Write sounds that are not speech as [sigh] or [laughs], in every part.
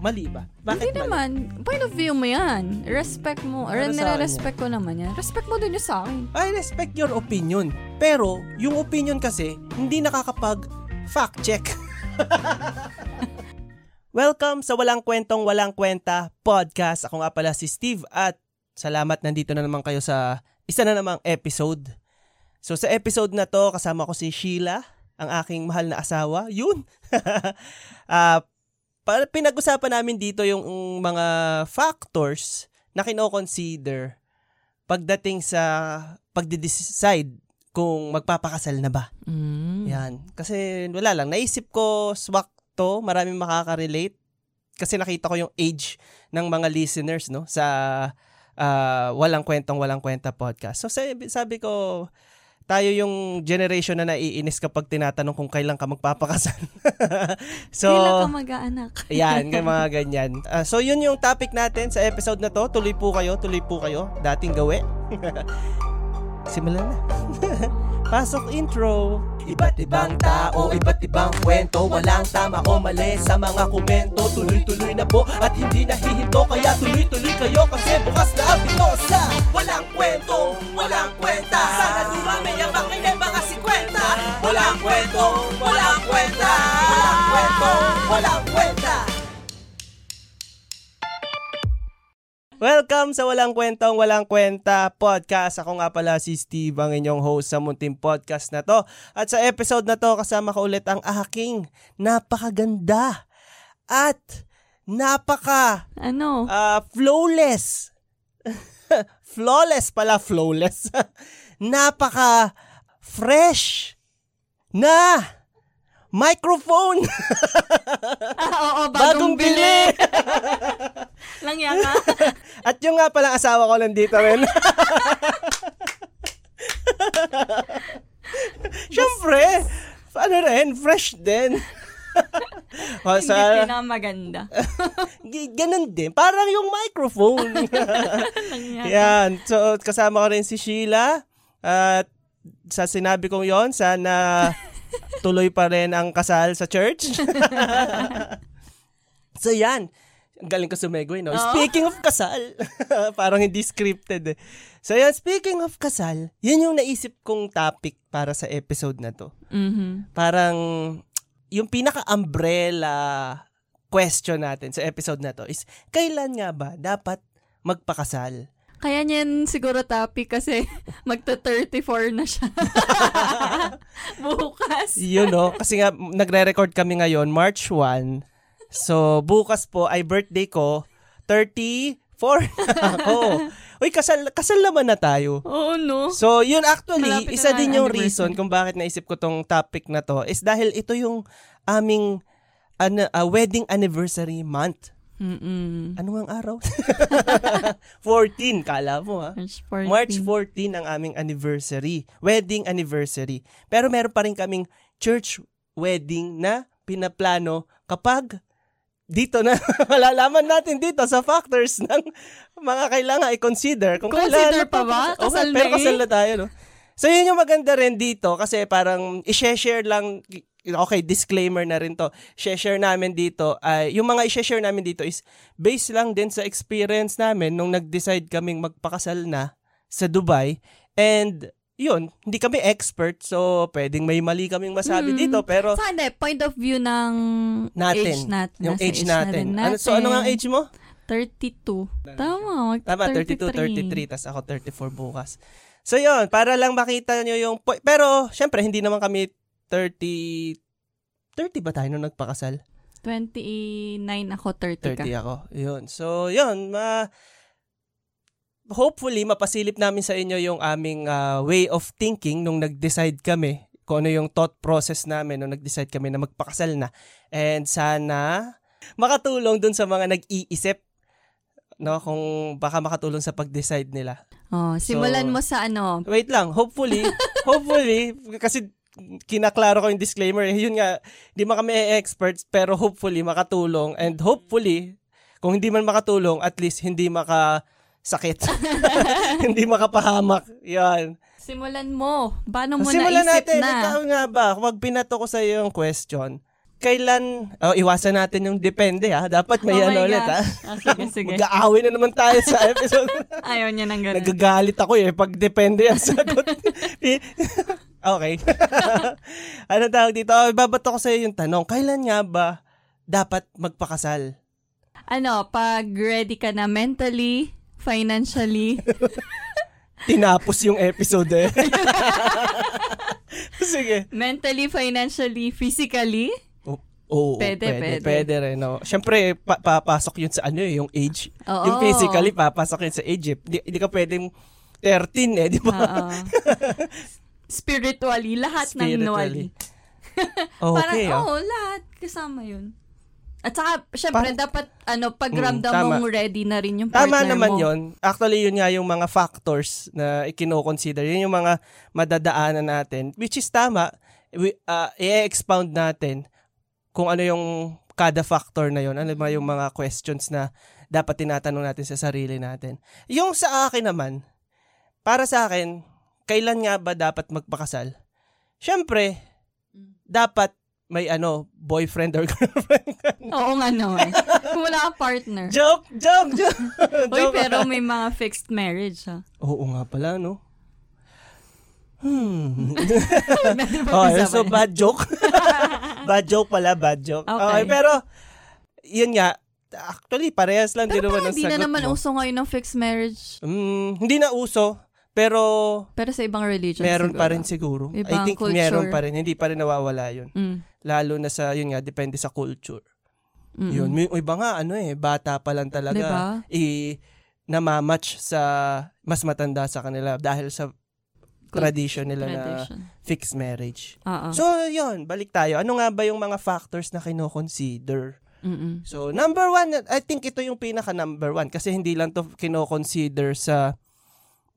Mali ba? Bakit Hindi mali? naman. Point of view mo yan. Respect mo. Sa nire-respect ko naman yan. Respect mo din yung sa akin. I respect your opinion. Pero, yung opinion kasi, hindi nakakapag fact check. [laughs] Welcome sa Walang Kwentong Walang Kwenta podcast. Ako nga pala si Steve at salamat nandito na naman kayo sa isa na namang episode. So sa episode na to, kasama ko si Sheila, ang aking mahal na asawa. Yun! [laughs] Ah, pa- pinag-usapan namin dito yung mga factors na kino-consider pagdating sa pagde-decide kung magpapakasal na ba. Mm. Yan. Kasi wala lang, naisip ko swak to, maraming makaka-relate. Kasi nakita ko yung age ng mga listeners no sa ah, Walang Kwentong Walang Kwenta podcast. So sabi, sabi ko, tayo yung generation na naiinis kapag tinatanong kung kailan ka magpapakasal. [laughs] so, Kailan ka mag-aanak? Yan, mga ganyan. Ah, so, yun yung topic natin sa episode na to. Tuloy po kayo, tuloy po kayo. Dating gawi. [laughs] Simulan na. [laughs] Pasok intro. Iba't ibang tao, iba't ibang kwento. Walang tama o mali sa mga komento. Tuloy-tuloy na po at hindi nahihinto. Kaya tuloy-tuloy kayo kasi bukas na ang pito sa Walang kwento, walang kwenta. Sana dumami ang makinig mga si kwenta Walang kwento, walang kwenta. Walang kwento, walang kwenta Welcome sa Walang Kwentong Walang Kwenta podcast. Ako nga pala si Steve, ang inyong host sa munting podcast na to. At sa episode na to, kasama ko ulit ang aking napakaganda at napaka Ano? ah, flawless. [laughs] flawless pala, flawless. [laughs] napaka fresh na microphone. [laughs] ah, oo, Bagong bagong, bili. Yan ka. [laughs] At yung nga palang asawa ko nandito rin. [laughs] Siyempre, ano rin, fresh din. [laughs] o, Hindi sa, pinamaganda. g- ganun din. Parang yung microphone. Yan. So, kasama ko rin si Sheila. At sa sinabi kong yon sana tuloy pa rin ang kasal sa church. so, yan. Ang galing ko sumegoy, no? Oo. Speaking of kasal, [laughs] parang hindi scripted eh. So, yan. Speaking of kasal, yun yung naisip kong topic para sa episode na to. Mhm. Parang, yung pinaka-umbrella question natin sa episode na to is, kailan nga ba dapat magpakasal? Kaya niyan siguro topic kasi [laughs] magta-34 na siya. [laughs] Bukas. Yun, no? Kasi nga, nagre-record kami ngayon, March 1. So, bukas po ay birthday ko, 34 na [laughs] ako. Uy, kasal, kasal naman na tayo. Oo, no? So, yun actually, Malapit isa din yung reason kung bakit naisip ko tong topic na to is dahil ito yung aming ano, ah, wedding anniversary month. Mm-mm. Ano ang araw? [laughs] 14, kala mo ha? March 14. March 14 ang aming anniversary, wedding anniversary. Pero meron pa rin kaming church wedding na pinaplano kapag dito na [laughs] malalaman natin dito sa factors ng mga kailangan i-consider. Kung Consider kailangan pa ba? Kasal pero na eh. kasal na tayo, no? So, yun yung maganda rin dito kasi parang i-share lang okay, disclaimer na rin to. Share namin dito, ay yung mga i-share namin dito is based lang din sa experience namin nung nag-decide kaming magpakasal na sa Dubai. And yun, hindi kami expert, so pwedeng may mali kaming masabi Hmm. dito, pero Sa hindi, point of view ng natin, age natin. yung age na natin. rin Ano, so ano nga ang age mo? 32. Tama, mag Tama, 32, 33, tas ako 34 bukas. So yun, para lang makita nyo yung, po- pero syempre hindi naman kami 30, 30 ba tayo nung nagpakasal? 29 ako, 30 ka. 30 ako. Yun. So, yun. Ma hopefully, mapasilip namin sa inyo yung aming ah, way of thinking nung nag-decide kami kung ano yung thought process namin nung nag-decide kami na magpakasal na. And sana makatulong dun sa mga nag-iisip no kung baka makatulong sa pag-decide nila. Oh, simulan So, mo sa ano. Wait lang, hopefully, [laughs] hopefully kasi kinaklaro ko yung disclaimer. eh. Yun nga, hindi man kami experts pero hopefully makatulong and hopefully kung hindi man makatulong, at least hindi makasakit. [laughs] [laughs] hindi makapahamak. Yan. Simulan mo. Paano mo Simulan naisip natin. na? Ikaw nga ba, wag pinato ko sa iyo yung question. kailan, oh, iwasan natin yung depende ha. Dapat may Oh ano ulit ha. Ah, sige, [laughs] sige. Mag-aaway na naman tayo sa episode. Ayaw niya ng ganun. Nagagalit ako eh pag depende ang sagot. okay. ano tawag dito? Oh, Ibabato ko sa iyo yung tanong. Kailan nga ba dapat magpakasal? Ano, pag ready ka na mentally, financially, [laughs] Tinapos yung episode eh. [laughs] Sige. mentally, financially, physically, Oo, Pwede, pwede, pwede. pwede rin. No? Siyempre, pa- papasok yun sa ano eh, yung age. Oo. Yung physically, papasok yun sa age eh. Di, di ka pwedeng 13 eh, di ba? [laughs] Spiritually, lahat ng Spiritually. nuwali. Parang, okay, oo, oh. lahat. Kasama yun. At saka, syempre, Parang- dapat, ano, pag Mm, mong ready na rin yung partner Tama naman mo. yon. Actually, yun nga yung mga factors na ikino-consider. Yun yung mga madadaanan natin. Which is tama. We, uh, i-expound natin kung ano yung kada factor na yun. Ano ba yung mga questions na dapat tinatanong natin sa sarili natin. Yung sa akin naman, para sa akin, kailan nga ba dapat magpakasal? Siyempre, dapat may ano, boyfriend or [laughs] girlfriend. Oo nga naman. Kung wala kang partner. joke, joke, joke. [laughs] Uy, Joke. pero may mga fixed marriage, ha? Oo nga pala, no? Hmm. [laughs] Oh, so bad joke. bad joke pala, bad joke. Okay. Okay, pero yun nga, actually parehas lang din Pero naman parang ang hindi na sagot naman mo. uso ngayon ng fixed marriage. Mm, hindi na uso, pero Pero sa ibang religion meron siguro. pa rin siguro. I Ibang think culture. meron pa rin, hindi pa rin nawawala yun. Mm. Lalo na sa, yun nga, depende sa culture. Mm-mm. Yun, may iba nga, ano eh, bata pa lang talaga. Diba? I, namamatch sa mas matanda sa kanila dahil sa tradition nila na Tradition. fixed marriage. Oo. So, yun, balik tayo. Ano nga ba yung mga factors na kino-consider? Mm-mm. So, number one, I think ito yung pinaka number one kasi hindi lang to kino-consider sa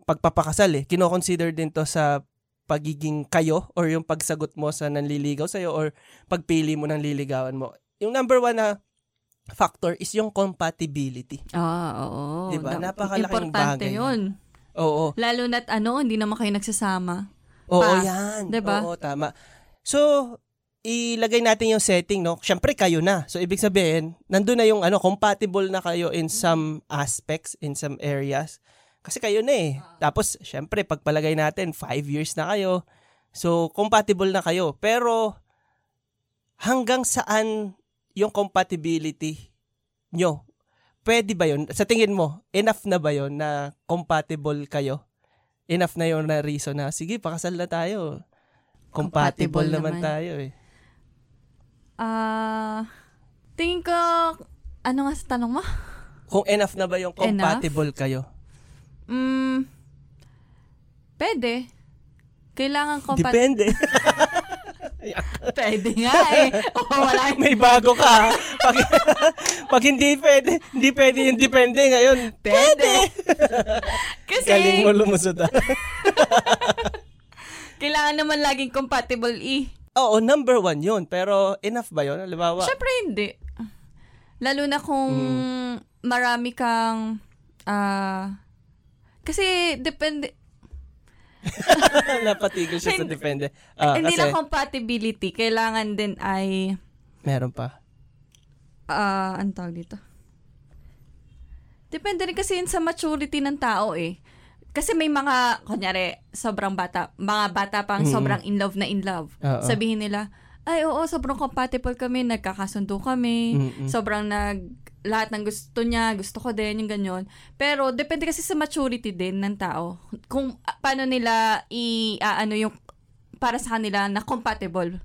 pagpapakasal eh. Kino-consider din to sa pagiging kayo or yung pagsagot mo sa nanliligaw sa'yo or pagpili mo ng liligawan mo. Yung number one na factor is yung compatibility. Ah, oo. Diba? Da- Napakalaking Importante bagay yun. Oo. Lalo na't ano, hindi naman kayo nagsasama. Oo, Pa. yan. Diba? Oo, tama. So, ilagay natin yung setting, no? Siyempre, kayo na. So, ibig sabihin, nandun na yung, ano, compatible na kayo in some aspects, in some areas. Kasi kayo na eh. Tapos, siyempre, pagpalagay natin, five years na kayo. So, compatible na kayo. Pero, hanggang saan yung compatibility nyo? Pwede ba yun? Sa tingin mo, enough na ba yun na compatible kayo? Enough na yun na reason na, sige, pakasal na tayo. Compatible, Compatible naman, naman. tayo eh. Ah, tingin ko, ano nga sa tanong mo? Kung enough na ba yung compatible kayo? Mm, pwede. Kailangan compatible. Depende. [laughs] Pwede nga eh. [laughs] Oo, wala May bago ka. Pag, [laughs] pag hindi pwede, hindi pwede yung depende ngayon. Pwede. Kasi, Galing mo lumusot ah. kailangan naman laging compatible eh. Oo, number one yun. Pero enough ba yun? Halimbawa, Siyempre hindi. Lalo na kung Mm. marami kang, ah, kasi depende, [laughs] napatigil siya sa depende. Ah, hindi kasi, lang compatibility, kailangan din ay, meron pa. ah, ano tawag dito? Depende rin kasi yun sa maturity ng tao eh. Kasi may mga, kunyari, sobrang bata, mga bata pang Mm. sobrang in love na in love. Oo. Sabihin nila, ay oo, sobrang compatible kami, nagkakasundo kami, Mm-mm. sobrang nag, lahat ng gusto niya, gusto ko din, yung ganyan. Pero, depende kasi sa maturity din ng tao. Kung ah, paano nila i, ah, ano yung, para sa kanila na compatible.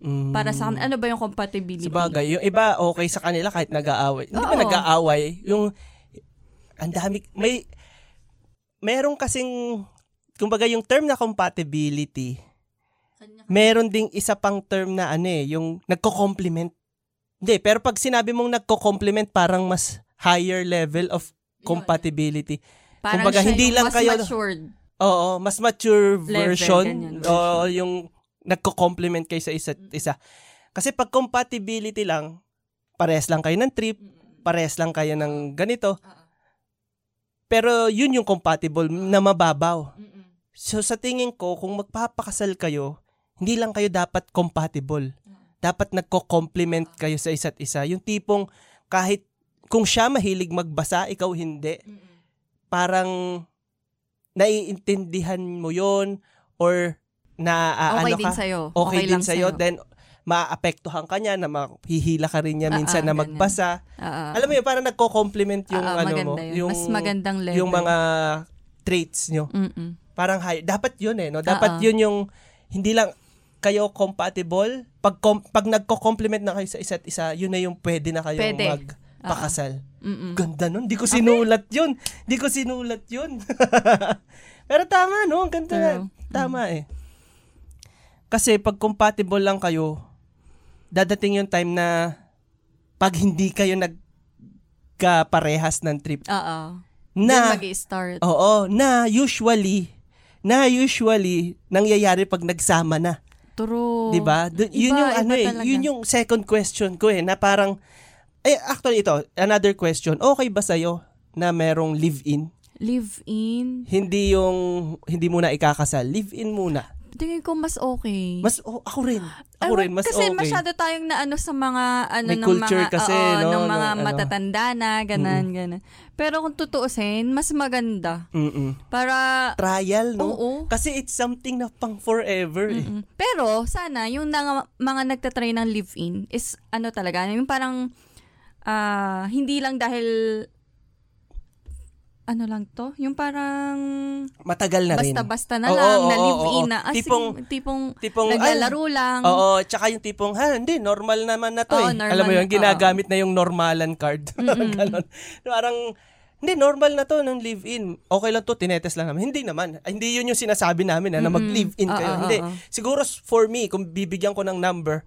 Mm. Para sa kanila, ano ba yung compatibility? Sa bagay, yung iba okay sa kanila kahit nag-aaway. Hindi ba nag-aaway? Yung, ang dami, may, meron kasing, kumbaga yung term na compatibility, meron ding isa pang term na ano eh, yung nagko-complement. Hindi, pero pag sinabi mong nagko-complement, parang mas higher level of compatibility. Parang kumbaga, hindi lang mas kayo- matured. Oo, mas mature Level, version. Oo, yung nagko-complement kayo sa isa't isa. Kasi pag compatibility lang, parehas lang kayo ng trip, parehas lang kayo ng ganito. Pero yun yung compatible na mababaw. So sa tingin ko, kung magpapakasal kayo, hindi lang kayo dapat compatible. Dapat nagko-complement kayo sa isa't isa. Yung tipong kahit kung siya mahilig magbasa, ikaw hindi. Parang naiintindihan mo yon or na ah, Okay ano din ka, sa'yo. okay, din lang sa'yo, then maapektuhan ka niya na mahihila ka rin niya Ah, minsan ah, na ganyan. magbasa. Oo. Alam mo yun, parang nagko-complement yung Oo, ano mo, yun. yung Mas magandang level. yung mga traits nyo. Mm-mm. Parang high. Dapat yun eh, no? Dapat Oo. yun yung hindi lang kayo compatible. Pag com- pag nagko-complement na kayo sa isa't isa, yun na yung pwede na kayong Pwede. magpakasal. Mm-mm. Ganda nun. Di ko sinulat yun. Di ko sinulat yun. [laughs] Pero tama, no? Ang ganda. True. Tama eh. Kasi pag compatible lang kayo, dadating yung time na pag hindi kayo nagkaparehas ng trip, Oo. na, mag-start. oo, na usually, na usually, nangyayari pag nagsama na. True. 'Di ba? D- yun Iba, yung ano eh, talaga. yun yung second question ko eh na parang eh actually ito, another question. Okay ba sa na merong live-in? Live-in. Hindi yung hindi muna ikakasal. Live-in muna. Tingin ko mas okay. Mas oh, ako rin. Ako rin mas kasi okay. masyado tayong naano sa mga ano May ng culture mga kasi, oo, no, ng mga ano. matatanda na ganan ganan. Pero kung tutuusin, mas maganda Mm-mm. para Trial, no? Oo. Kasi it's something na pang forever eh. Mm. Pero sana yung nang, mga nagtatry ng live-in is ano talaga, yung parang ah, hindi lang dahil ano lang to, yung parang Matagal na rin. basta-basta na Oo, lang, oo, na oo, live-in oo. na. Ah, Tipong- sige, tipong, tipong, naglalaro lang. Oo, tsaka yung tipong, ha, hindi, normal naman na to Oo, eh. normal Alam mo yun, na- ginagamit na yung normalan card. [laughs] Ganon. Parang, hindi, normal na to ng live-in. Okay lang to, tinetes lang namin. Hindi naman. Ay, Hindi yun yung sinasabi namin na, na mag-live-in Oo, kayo. oo, hindi. oo. Siguro for me, kung bibigyan ko ng number,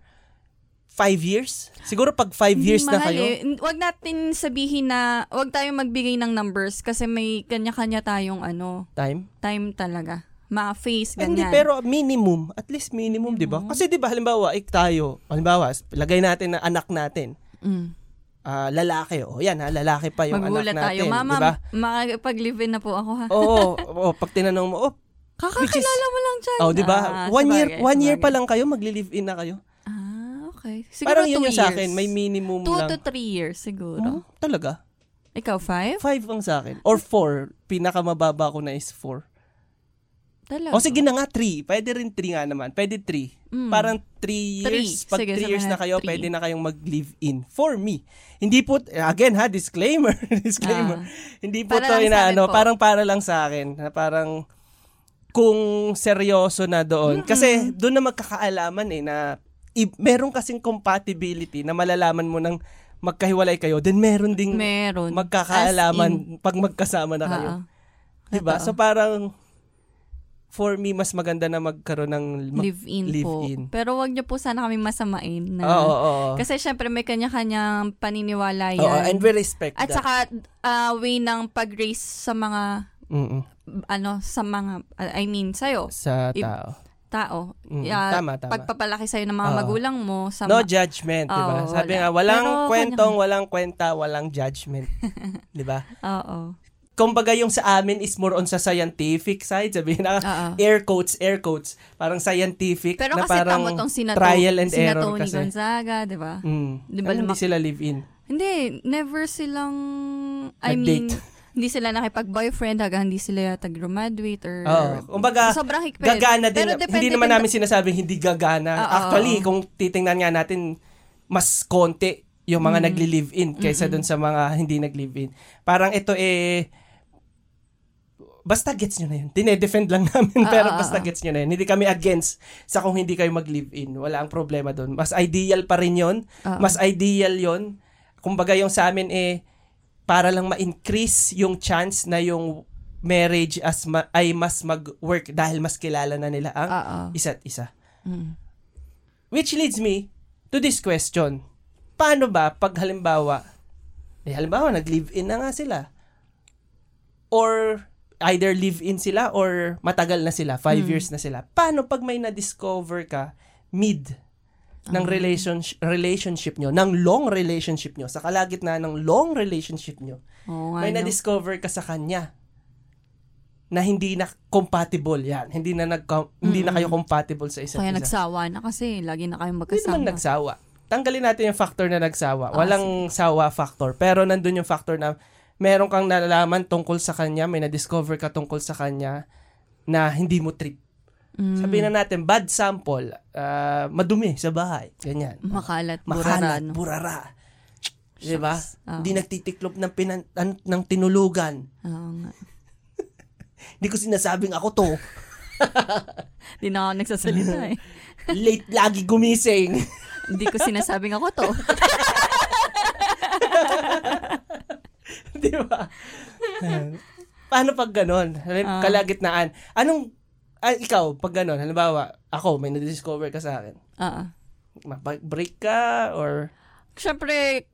five years? Siguro pag five Hindi years na mahal kayo. eh. Huwag natin sabihin na, huwag tayong magbigay ng numbers kasi may kanya-kanya tayong ano, Time? time talaga. Ma-face, Hindi, ganyan. pero minimum. At least minimum, di ba? Kasi di ba, halimbawa, ik tayo, halimbawa, lagay natin na anak natin, Mm. ah, lalaki, o yan ha, lalaki pa yung Magugulat anak natin, tayo. Mama, di ba? makakapag-live-in na po ako ha. Oo, [laughs] oo, pag tinanong mo, oh, Kakakilala mo lang dyan. oh, di ba? Ah, one year, sabagay, one year pa sabagay. lang kayo, magli-live-in na kayo. Okay. Siguro Parang yun two yung sa akin, may minimum Two lang. to three years siguro. Oh, talaga? Ikaw, five? Five ang sa akin. Or four. Pinakamababa ko na is four. Talaga. O sige na nga, three. Pwede rin three nga naman. Pwede three. Mm. Parang three Three. years. Pag Sige, three years na kayo, three. pwede na kayong mag-live-in. For me. Hindi po, again ha, disclaimer. [laughs] disclaimer. Ah. Hindi po Para to inaano. Parang para lang sa akin. Na parang kung seryoso na doon. Kasi doon na magkakaalaman eh na i- meron kasing compatibility na malalaman mo ng magkahiwalay kayo, then meron ding Meron. Magkakaalaman pag magkasama na kayo. Oo. 'Di ba? Totoo. So parang for me mas maganda na magkaroon ng mag- live-in, live-in. po. Pero wag niyo po sana kami masamain na. Oo, oo, oo. Kasi syempre may kanya-kanyang paniniwala yan. Oo, and we respect At that. saka ah, way ng pag-raise sa mga Mm-mm. ano sa mga I mean sa'yo Sa If- tao. Tao. Mm, Ah, tama, tama. Pagpapalaki sa'yo ng mga Oo. magulang mo sa No ma- judgment, 'di ba? Sabi wala. nga, walang Pero kwentong, walang kwenta, walang judgment. [laughs] 'Di ba? Oo. Kumbaga yung sa amin is more on sa scientific side, sabihin na Oo. air quotes, air quotes, parang scientific Pero na parang tamo tong sinato, trial and error sinato ni kasi. Gonzaga, di ba? Mm. Di ba Ano, hindi lumak- sila live-in. Hindi, never silang, I Nag-date. mean, hindi sila nakipag-boyfriend hanggang hindi sila tag-graduate or Oo. Kumbaga, sobrang higpit. gagana din. Pero hindi naman namin sinasabing hindi gagana. Oo, Actually, oo. kung titingnan nga natin, mas konti yung Mm. mga nagli-live-in kaysa dun sa mga hindi nag-live-in. Parang ito eh, basta gets nyo na yun. Dinedefend lang [laughs] namin, pero oo, basta gets nyo na yun. Hindi kami against sa kung hindi kayo mag-live-in. Wala ang problema doon. Mas ideal pa rin yun. Oo. Mas ideal yon Kumbaga yung sa amin eh, para lang ma-increase yung chance na yung marriage as ma- ay mas mag-work dahil mas kilala na nila ang Oo. isa't isa. Mm. Which leads me to this question. Paano ba pag halimbawa, eh halimbawa nag-live-in na nga sila, or either live-in sila or matagal na sila, five years na sila. Paano pag may na-discover ka mid ng relationship, relationship nyo, ng long relationship nyo, sa kalagitnaan ng long relationship nyo, nga, may na-discover ka sa kanya na hindi na compatible yan. Hindi na nag hindi na kayo compatible sa isa't Kaya isa. nagsawa na kasi. Lagi na kayong Hindi naman magkasama. nagsawa. Tanggalin natin yung factor na nagsawa. Ah, Walang sawa factor. Pero nandun yung factor na meron kang nalalaman tungkol sa kanya, may na-discover ka tungkol sa kanya na hindi mo trip. Mm. Sabihin na natin, bad sample, ah, madumi sa bahay. Ganyan. Makalat, burara, Makalat, no? burara. Di ba? Hindi nagtitiklop ng, pinan- an- ng tinulugan. Oo nga. [laughs] Hindi ko sinasabing ako to. [laughs] Di na ako nagsasalita eh. [laughs] Late lagi gumising. Hindi ko sinasabing ako to. Di ba? Paano pag ganon? Ah. Kalagitnaan. Anong, ay, ikaw, pag ganon, halimbawa, ako, may na-discover ka sa akin. Oo. Mag-break ka or Siyempre,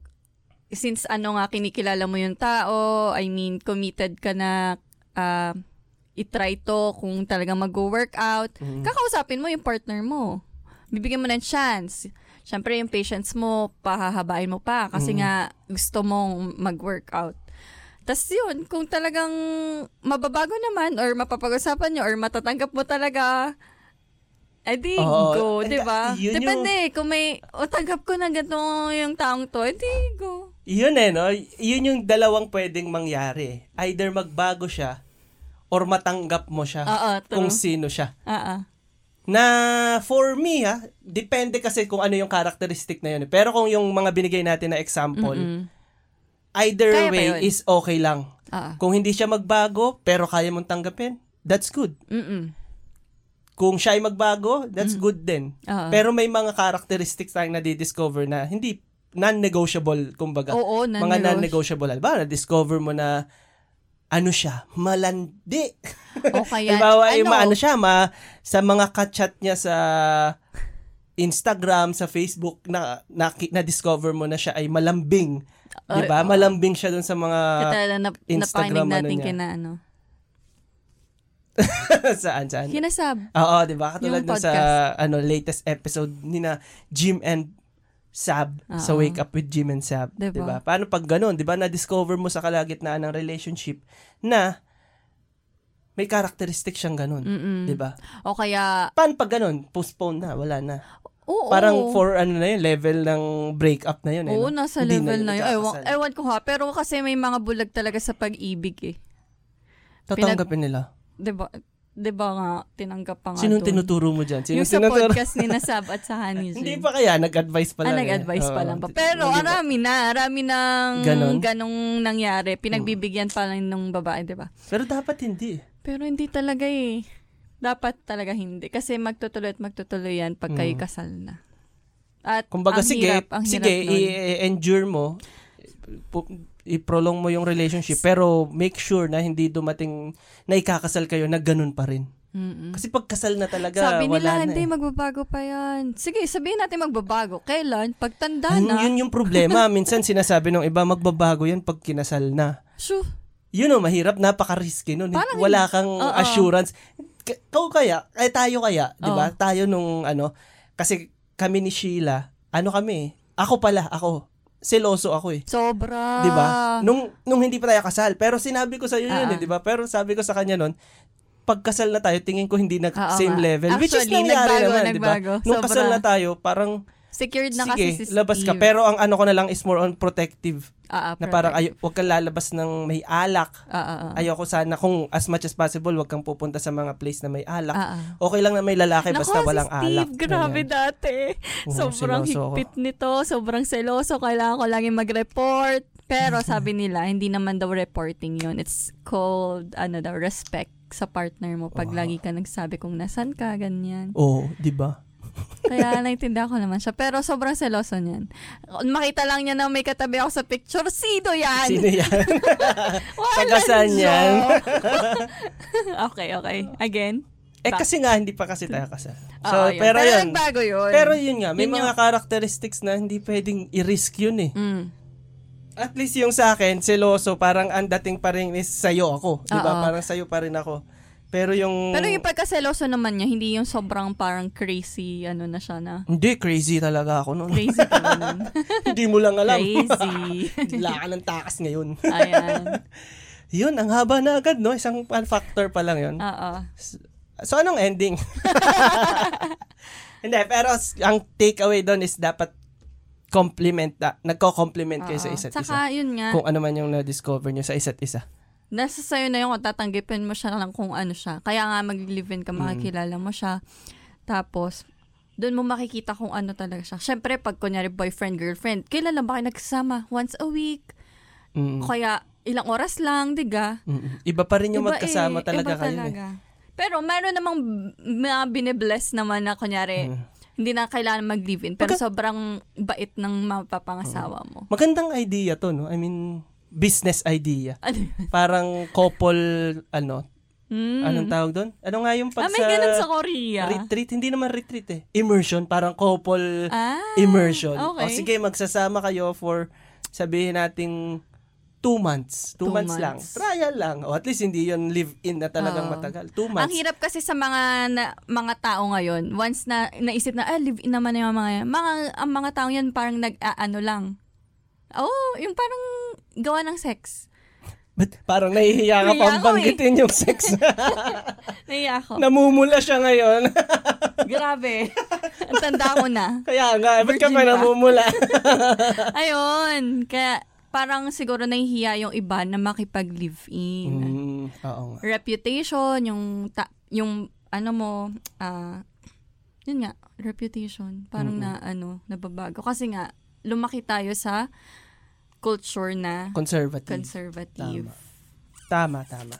since ano nga, kinikilala mo yung tao, I mean, committed ka na ah, itry to kung talagang mag-workout, Mhm. kakausapin mo yung partner mo. Bibigyan mo ng chance. Siyempre, yung patience mo, pahahabain mo pa kasi Mhm. nga gusto mong mag-workout. Tapos yun, kung talagang mababago naman or mapapag-usapan nyo or matatanggap mo talaga, edi Oo. go, And, di ba? yun yung- Depende, kung may, o tanggap ko na ganito yung taong to, edi go. Yun eh, no? Yun yung dalawang pwedeng mangyari. Either magbago siya or matanggap mo siya Oo, kung true. sino siya. Oo. Na for me, ha, depende kasi kung ano yung characteristic na yun. eh. Pero kung yung mga binigay natin na example, Mm-mm. Either Kaya way is okay lang. Oo. Kung hindi siya magbago, pero kaya mong tanggapin, that's good. Mm-mm. Kung siya ay magbago, that's Mm. good din. Oo. Pero may mga characteristics tayong nadidiscover na hindi non-negotiable, kumbaga. Oo, mga non-negos- non-negotiable. Ba, na-discover mo na ano siya, malandi. O kaya, [laughs] Halimbawa, ano, yung maano siya, ma, sa mga kachat niya sa Instagram, sa Facebook, na, na, na-discover mo na siya ay malambing. Di ba? Malambing siya dun sa mga Katala na, Instagram, napakinig natin ano niya. kina ano. [laughs] saan, saan. Hinasab. Oo, di ba? Katulad dun sa ano latest episode ni na Jim and Sab sa Oo. Wake Up with Jim and Sab. Diba? Di ba? Paano pag ganun? Di ba? Na-discover mo sa kalagitnaan ng relationship na may characteristic siyang ganun. Mm-mm. Di ba? O kaya, Paano pag ganun? Postpone na. Wala na. Oo. Parang for ano na yun, level ng breakup na yun. Eh, Oo, no? nasa Hindi level na, yun. Ewan, nagkakasal. ewan ko ha, pero kasi may mga bulag talaga sa pag-ibig eh. Tatanggapin nila. 'Di ba? 'Di ba nga tinanggap pa nga Sinong dun. tinuturo mo dyan? Sinong Yung sa tinuturo? podcast ni [laughs] Nasab at sa Honey Hindi pa kaya, nag-advise pa Ah, lang. eh. nag-advise pa Oo. lang pa. Pero Hindi pa- arami na, arami ng Ganon? ganong nangyari. Pinagbibigyan pa lang ng babae, 'di ba? Pero dapat hindi. Pero hindi talaga eh. Dapat talaga hindi. Kasi magtutuloy at magtutuloy yan pag kayo Mm. kasal na. At Kumbaga, ang sige, hirap, ang sige, hirap nun. i-endure mo, i-prolong mo yung relationship, pero make sure na hindi dumating na ikakasal kayo na ganun pa rin. Mm-mm. Kasi pag kasal na talaga, Sabi wala nila, na hindi, eh. magbabago pa yan. Sige, sabihin natin magbabago. Kailan? Pagtanda Yun, na. yun yung problema. [laughs] Minsan sinasabi ng iba, magbabago yan pag kinasal na. Shoo. Yun o, mahirap, napaka-risky nun. Parang Wala kang Oo. assurance. Kau kaya, eh tayo kaya, di ba? Tayo nung ano, kasi kami ni Sheila, ano kami, ako pala, ako, seloso ako eh. Sobra. 'di ba? Nung nung hindi pa tayo kasal, pero sinabi ko sa iyo yun, Ah. eh, 'di ba? Pero sabi ko sa kanya noon, pagkasal na tayo, tingin ko hindi na Oo same nga. level. which is Actually, nangyari nagbago, naman, 'di ba? Nung Sobra. kasal na tayo, parang Secured na kasi sige, si labas ka. Pero ang ano ko na lang is more on protective. Ah, ah, Na parang ay, wag kang lalabas ng may alak. Ah, ah, ah. Ayoko sana kung as much as possible, wag kang pupunta sa mga place na may alak. Ah, ah. Okay lang na may lalaki Naku, basta si walang Steve, alak. grabe Ganyan. dati. Oo, sobrang seloso ako. higpit nito, sobrang seloso. Kailangan ko laging mag-report. Pero [laughs] sabi nila, hindi naman daw reporting yon It's called, ano daw, respect sa partner mo pag Wow. lagi ka nagsabi kung nasan ka, ganyan. Oo, 'di ba? Kaya naintindihan ko naman siya. Pero sobrang seloso niyan. Makita lang niya na may katabi ako sa picture. Sino yan? Sino 'yan? [laughs] Tagasan yan. [laughs] okay, okay. Again. eh kasi nga hindi pa kasi tayo kasal. So, Oo, yun. pero, pero yun. nagbago yun. Pero yun nga, may Yun mga characteristics na hindi pwedeng i-risk yun eh. Mm. At least yung sa akin, seloso, parang ang dating pa rin is sa'yo ako. Di ba? Oo. Parang sa'yo pa rin ako. Pero yung... Pero yung pagkaseloso naman niya, hindi yung sobrang parang crazy, ano na siya na. Hindi, crazy talaga ako noon. Crazy ka nun. [laughs] hindi mo lang alam. Crazy. [laughs] Wala ka ng takas ngayon. [laughs] Ayan. Yun, ang haba na agad, no? Isang factor pa lang yun. Oo. So, anong ending? Hindi, pero ang takeaway doon is dapat compliment, na, nagko-compliment kayo sa isa't Saka, isa. yun nga, Kung ano man yung na-discover nyo sa isa't isa. Nasa sa'yo na yung kung tatanggipin mo siya lang kung ano siya. Kaya nga mag-live-in ka, makikilala mo siya. Tapos, doon mo makikita kung ano talaga siya. Siyempre, pag kunyari boyfriend, girlfriend, kailan lang ba kayo nagsasama? Once a week? Mm. Kaya, ilang oras lang, diga? Mm. Iba pa rin yung Iba magkasama eh, talaga iba kayo. Eh. talaga. Pero meron namang mga binibless naman na kunyari, Mm. hindi na kailangan mag-live-in. Pero Pagka- sobrang bait ng mapapangasawa Mm. mo. Magandang idea to, no? I mean, business idea. Ano? Parang couple, ano, Mm. anong tawag doon? Ano nga yung pag ah, may sa ganun sa Korea. retreat? Hindi naman retreat eh. Immersion, parang couple ah, immersion. Okay. O sige, magsasama kayo for, sabihin nating, two months. Two, Two months, lang. months. Trial lang. O at least hindi yun live-in na talagang Oo. matagal. Two Ang months. hirap kasi sa mga na, mga tao ngayon, once na naisip na, ah, live-in naman yung mga yan. Mga, ang mga tao yan parang nag-ano lang. Oh, yung parang gawa ng sex. But parang nahihiya ka pang ako eh. banggitin yung sex. [laughs] Naiya ako. Namumula siya ngayon. [laughs] Grabe. Ang tanda ko na. Kaya nga, ba't ka pa namumula? [laughs] Ayun. Kaya parang siguro nahihiya yung iba na makipag-live-in. mm, oo nga. Reputation, yung, ta- yung ano mo, ah, yun nga, reputation. Parang na, ano, nababago. Kasi nga, lumaki tayo sa culture na Conservative. conservative. Tama, tama.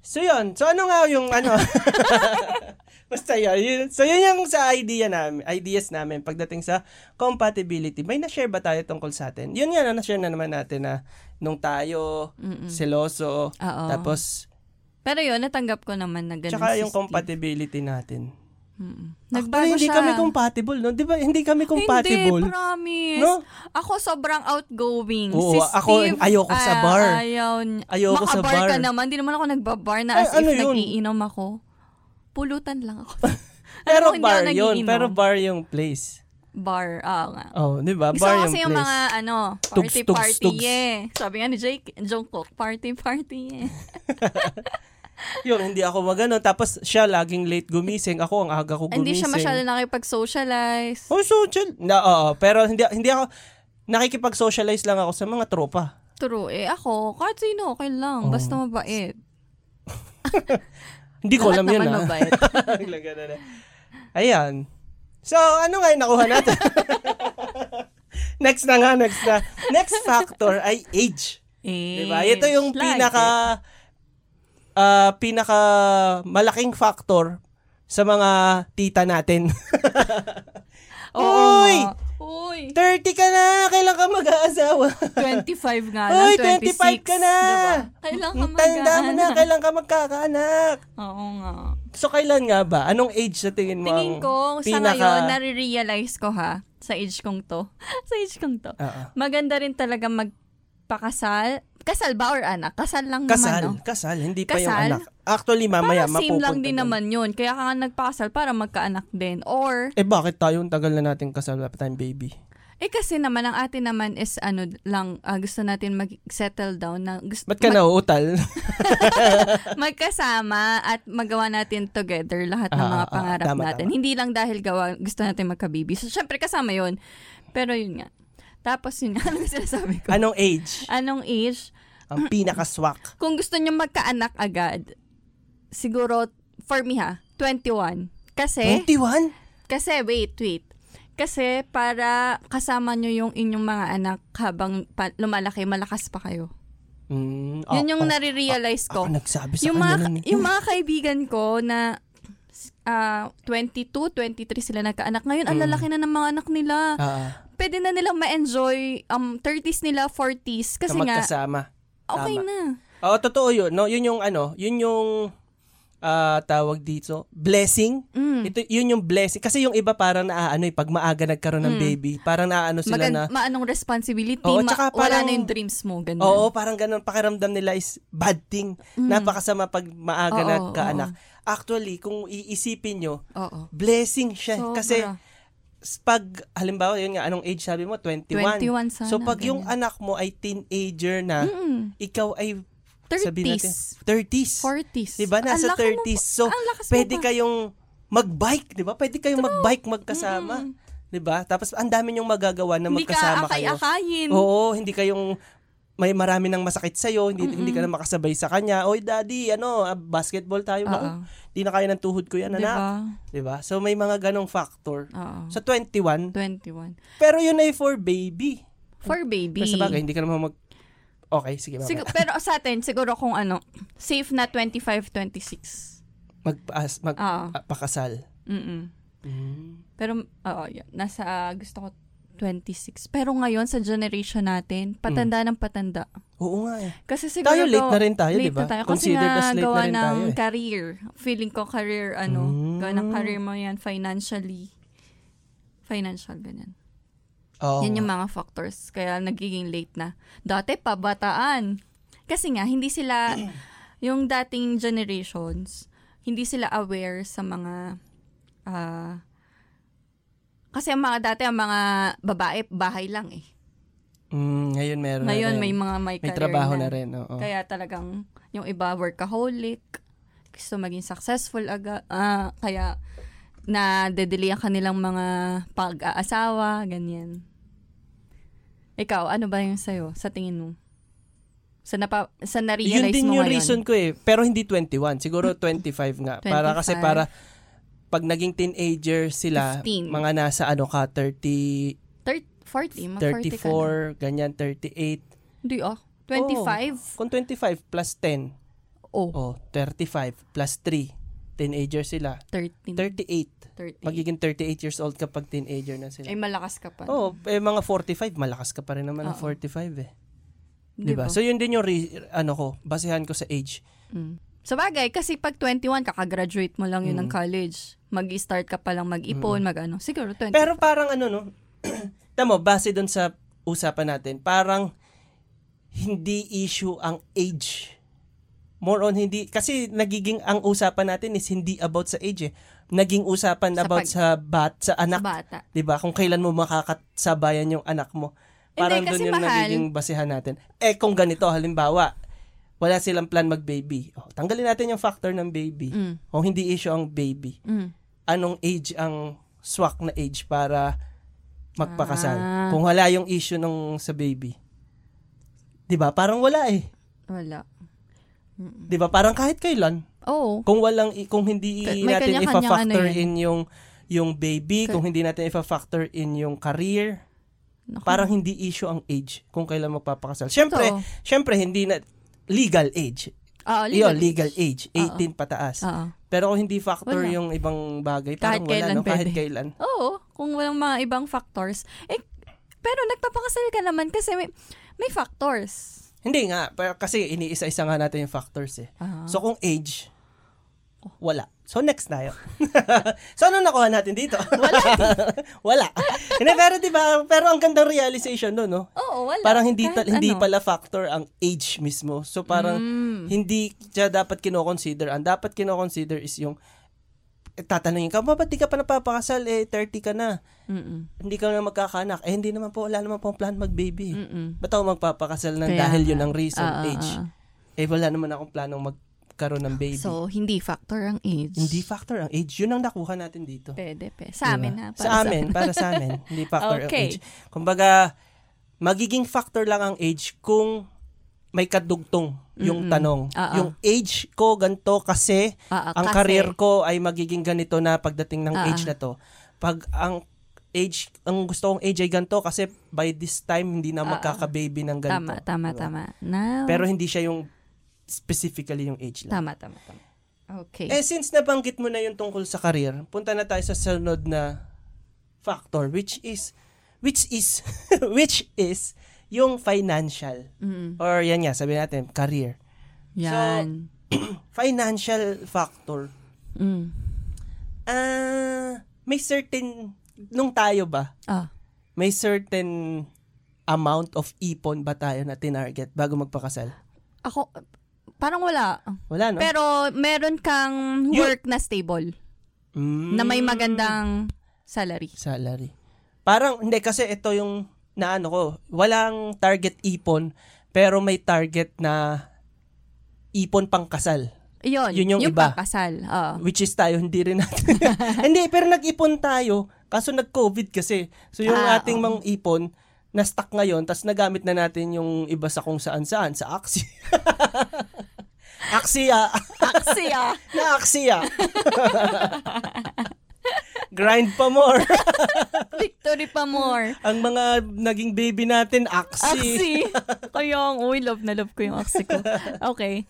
So yun. So ano nga yung ano? [laughs] Basta yun. yun. So yun yung sa idea namin, ideas namin pagdating sa compatibility. May na-share ba tayo tungkol sa atin? Yun nga na na-share na naman natin na nung tayo Mm-mm. seloso, Oo. tapos Pero yun, natanggap ko naman na ganun tsaka yung compatibility natin. Mm-mm. Actually, Nagbago hindi siya. kami compatible, no? 'Di ba? Hindi kami compatible. Hindi, promise. No? Ako sobrang outgoing. Oo, si ako, Steve, ayoko sa ah, bar. Ayaw. Ayoko sa bar. ka naman. Hindi naman ako nagbabar na Ay, as ano if yun? nagiinom ako. Pulutan lang ako. [laughs] Pero hindi bar ako yun. Pero bar yung place. Bar, ah nga. Oh, 'di ba? Bar yung kasi place. yung mga, ano, Tugs, party, tugs, party, tugs. yeah. Sabi nga ni Jake, Jungkook, party, party, yeah. [laughs] Yung hindi ako magano tapos siya laging late gumising, ako ang aga ko gumising. Hindi siya masyado nakipag-socialize. Oh, social. Na, oo, pero hindi hindi ako nakikipag-socialize lang ako sa mga tropa. True, eh ako, kahit sino, okay lang. Oo. Basta mabait. [laughs] Hindi ko Lahat alam yun naman ah. mabait. [laughs] Ayan. So, ano nga yung nakuha natin? [laughs] next na nga, next na. Next factor ay age. Eh, Diba? Ito yung like pinaka ah pinaka malaking factor sa mga tita natin. Oo Uy! Uy! 30 ka na, kailan ka mag-aasawa? 25 nga lang, Uy, 26. 25 ka na! Diba? Kailan ka Tanda mo na, kailan ka magkakaanak? Oo nga. So, kailan nga ba? Anong age sa tingin mo Tingin ko, sa pinaka... ngayon, nare-realize ko ha, sa age kong to, [laughs] sa age kong to, Oo. maganda rin talaga magpakasal. Kasal ba or anak? Kasal lang Kasal, naman, no? kasal, hindi pa yung Kasal? anak. Actually, mamaya Parang same lang din doon. naman yun. Kaya ka nga nagpakasal para magkaanak din. Or, Eh bakit tayo ang tagal na natin kasal pa tayong baby? eh kasi naman, ang atin naman is ano lang, ah, gusto natin mag-settle down na gusto, Ba't ka nauutal? [laughs] [laughs] magkasama at magawa natin together lahat ng Ah, mga ah, pangarap tama, natin. tama. Hindi lang dahil gawa, gusto natin magkabibi. So, syempre kasama yun. Pero yun nga. Tapos yun nga, [laughs] ano sinasabi ko? Anong age? Anong age? Ang pinaka-swak. [laughs] Kung gusto nyo magkaanak agad, siguro, for me ha, 21. Kasi, 21? kasi, wait, wait. Kasi para kasama nyo yung inyong mga anak habang pa- lumalaki, malakas pa kayo. Mm, Yun yung ako- nare-realize ko. Ako nagsabi sa yung mga, nun eh. yung mga kaibigan ko na ah 22, 23 sila nagkaanak. Ngayon, ang Mm. lalaki na ng mga anak nila. Ah, Pwede na nilang ma-enjoy um, 30s nila, 40s. na Kasi nga, magkasama. Okay tama. na. Oo, totoo yun. No? Yun yung ano, yun yung ah, tawag dito, blessing. Mm. Ito, yun yung blessing. Kasi yung iba parang naaano pag maaga nagkaroon ng Mm. baby, parang naaano sila Magan- na, maanong responsibility, Oo, ma- tsaka wala parang- na yung dreams mo. Ganun. oo, parang ganun, pakiramdam nila is bad thing. Mm. Napakasama pag maaga Oo, nagkaanak. Actually, kung iisipin nyo, Oo. blessing siya. Sobra. Kasi pag, halimbawa, yun nga, anong age sabi mo? 21. 21 sana. so pag yung ganyan. anak mo ay teenager na, Mm-mm. ikaw ay sabihin natin, 30s. 30s. 40s. Diba? Nasa Ang laki mo 30s. pa- So, mo pwede kayong mag-bike, di ba? Pwede kayong mag-bike magkasama. Mm. Di ba? Tapos, ang dami niyong magagawa na Hindi ka magkasama kayo. akay-akayin. Oo, hindi kayong may marami nang masakit sa'yo, hindi, hindi ka na makasabay sa kanya. Oy, daddy, ano, ah, basketball tayo. Naku, di na kaya ng tuhod ko yan, Diba? anak. Di ba? So, may mga ganong factor. Sa 21, 21. pero yun ay for baby. For baby. Pero sa bagay, hindi ka naman mag... Okay, sige, mamaya. Sigur- pero sa atin, siguro kung ano, safe na 25, 26. Magpaas, Oo. magpakasal. Mm-mm. Mm. Pero, oo, yun. Nasa, gusto ko 26. Pero ngayon, sa generation natin, patanda ng patanda. Oo nga eh. Kasi siguro... Tayo, late na rin tayo, di ba? tayo. Kasi Considered nga, gawa na rin ng tayo eh. career. Feeling ko career, ano, Mm. gawa ng career mo yan, financially. Financial, ganyan. Oo Yan yung mga factors. Kaya nagiging late na. Dati pa, bataan. Kasi nga, hindi sila, [clears throat] yung dating generations, hindi sila aware sa mga, ah, kasi ang mga dati, ang mga babae, bahay lang eh. Mm, ngayon meron na Ngayon, rin. may mga may, May trabaho na. na rin, oo. Kaya talagang, yung iba, workaholic, gusto maging successful aga, ah, kaya, na dedeli ang kanilang mga pag-aasawa, ganyan. Ikaw, ano ba yung sa'yo, sa tingin mo? Sa, napa, sa Yun na-realize din mo yung ngayon? reason ko eh. Pero hindi 21. Siguro 25 nga. Para kasi 25. para pag naging teenager sila, 15. mga nasa ano ka, 30, Thir- 40, mag-40 ka na. 34, ganyan, 38. Hindi ah. 25? Kung 25 plus 10, Oh, oh, 35 plus 3. Teenager sila. 13. 38. 30. Magiging 38 years old kapag teenager na sila. Ay, malakas ka pa. Oh, eh, mga 45, malakas ka pa rin naman ng Oo. 45 eh. Di 'Di ba? ba? So yun din yung re- ano ko, basehan ko sa age. Mm. Sa bagay, kasi pag 21, kakagraduate mo lang yun ng Mm. college. Mag-start ka pa lang mag-ipon, mag-ano. Siguro 20. Pero parang ano no, [clears throat] tamo base doon sa usapan natin, parang hindi issue ang age. More on hindi kasi nagiging ang usapan natin is hindi about sa age eh. Naging usapan Sa about pag- sa bat sa sa anak, bata. 'di ba? Kung kailan mo makakasabayan yung anak mo. Parang doon yung mahal. nagiging basehan natin. Eh kung ganito halimbawa, wala silang plan mag-baby. Oh, tanggalin natin yung factor ng baby. Mm. Kung hindi issue ang baby, Mm. anong age ang swak na age para magpakasal? Ah. Kung wala yung issue nung sa baby. 'Di ba? Parang wala eh. Wala. 'Di ba? Parang kahit kailan. Oo. Kung walang kung hindi May natin ifa-factor ano yan. in yung yung baby, Ka- kung hindi natin ifa-factor in yung career, Naku. parang hindi issue ang age kung kailan magpapakasal. Syempre, Totoo. syempre hindi na legal age. Oo, Legal, legal. legal age, 18 pataas. Oo. Pero kung hindi factor Wala. yung ibang bagay, Kahit parang wala, kailan no? Kahit pwede. kailan. Oo, kung walang mga ibang factors. Eh, pero nagpapakasal ka naman kasi may, may factors. Hindi nga, pero kasi iniisa-isa nga natin yung factors eh. Ah. So kung age, wala. So next tayo. [laughs] so ano nakuha natin dito? [laughs] Wala. [laughs] wala. Hindi, pero di ba, pero ang gandang realization doon, no? Oo, wala. Parang hindi ta- hindi ano. pala factor ang age mismo. So parang Mm. hindi siya dapat kino-consider. Ang dapat kino-consider is yung eh, tatanungin ka, "Ma, ba't di ka pa napapakasal? Eh, 30 ka na. Mm-mm. Hindi ka na magkakanak. Eh, hindi naman po, wala naman po plan mag-baby. Mm-mm. Ba't ako magpapakasal ng Kaya dahil yun ang reason, ah, age? ah. Eh, wala naman akong planong magkaroon ng baby. So, hindi factor ang age. hindi factor ang age. Yun ang nakuha natin dito. Pwede, pwede. Sa amin ha. Diba? Sa amin, para sa amin. Hindi [laughs] factor ang Okay. age. Kumbaga, magiging factor lang ang age kung may kadugtong yung Mm-mm. tanong. Ah. Yung age ko ganito kasi ah, ang kasi- career ko ay magiging ganito na pagdating ng Ah, age na to. Pag ang age, ang gusto kong age ay ganito kasi by this time hindi na magkaka-baby ng ganito. Tama, tama, Diba? tama. Now, Pero hindi siya yung specifically yung age lang. tama, tama, tama. Okay. Eh, since nabanggit mo na yung tungkol sa career, punta na tayo sa sunod na factor, which is, which is, [laughs] which is, yung financial. Mm, Or yan nga, sabi natin, career. yan. [clears throat] Financial factor. mm. Ah, may certain, nung tayo ba, Ah, may certain amount of ipon ba tayo na tinarget bago magpakasal? ako, parang wala. Wala, no? Pero, meron kang You- work na stable. Mm. Na may magandang salary. salary. Parang, hindi, kasi ito yung naano ko, walang target ipon, pero may target na ipon pang kasal. Yun, Yun yung iba. pangkasal. Oo. Which is tayo, hindi rin natin. [laughs] hindi, pero nag-ipon tayo. Kaso nag-COVID kasi. So yung Ah, ating oo. mga ipon, na-stuck ngayon, tapos nagamit na natin yung iba sa kung saan-saan, sa Axie. [laughs] Axia. Axia. Na Axia. Grind pa more. [laughs] Victory pa more. Ang mga naging baby natin, Axie. Axie. Kaya, uy, love na love ko yung Axie ko. Okay.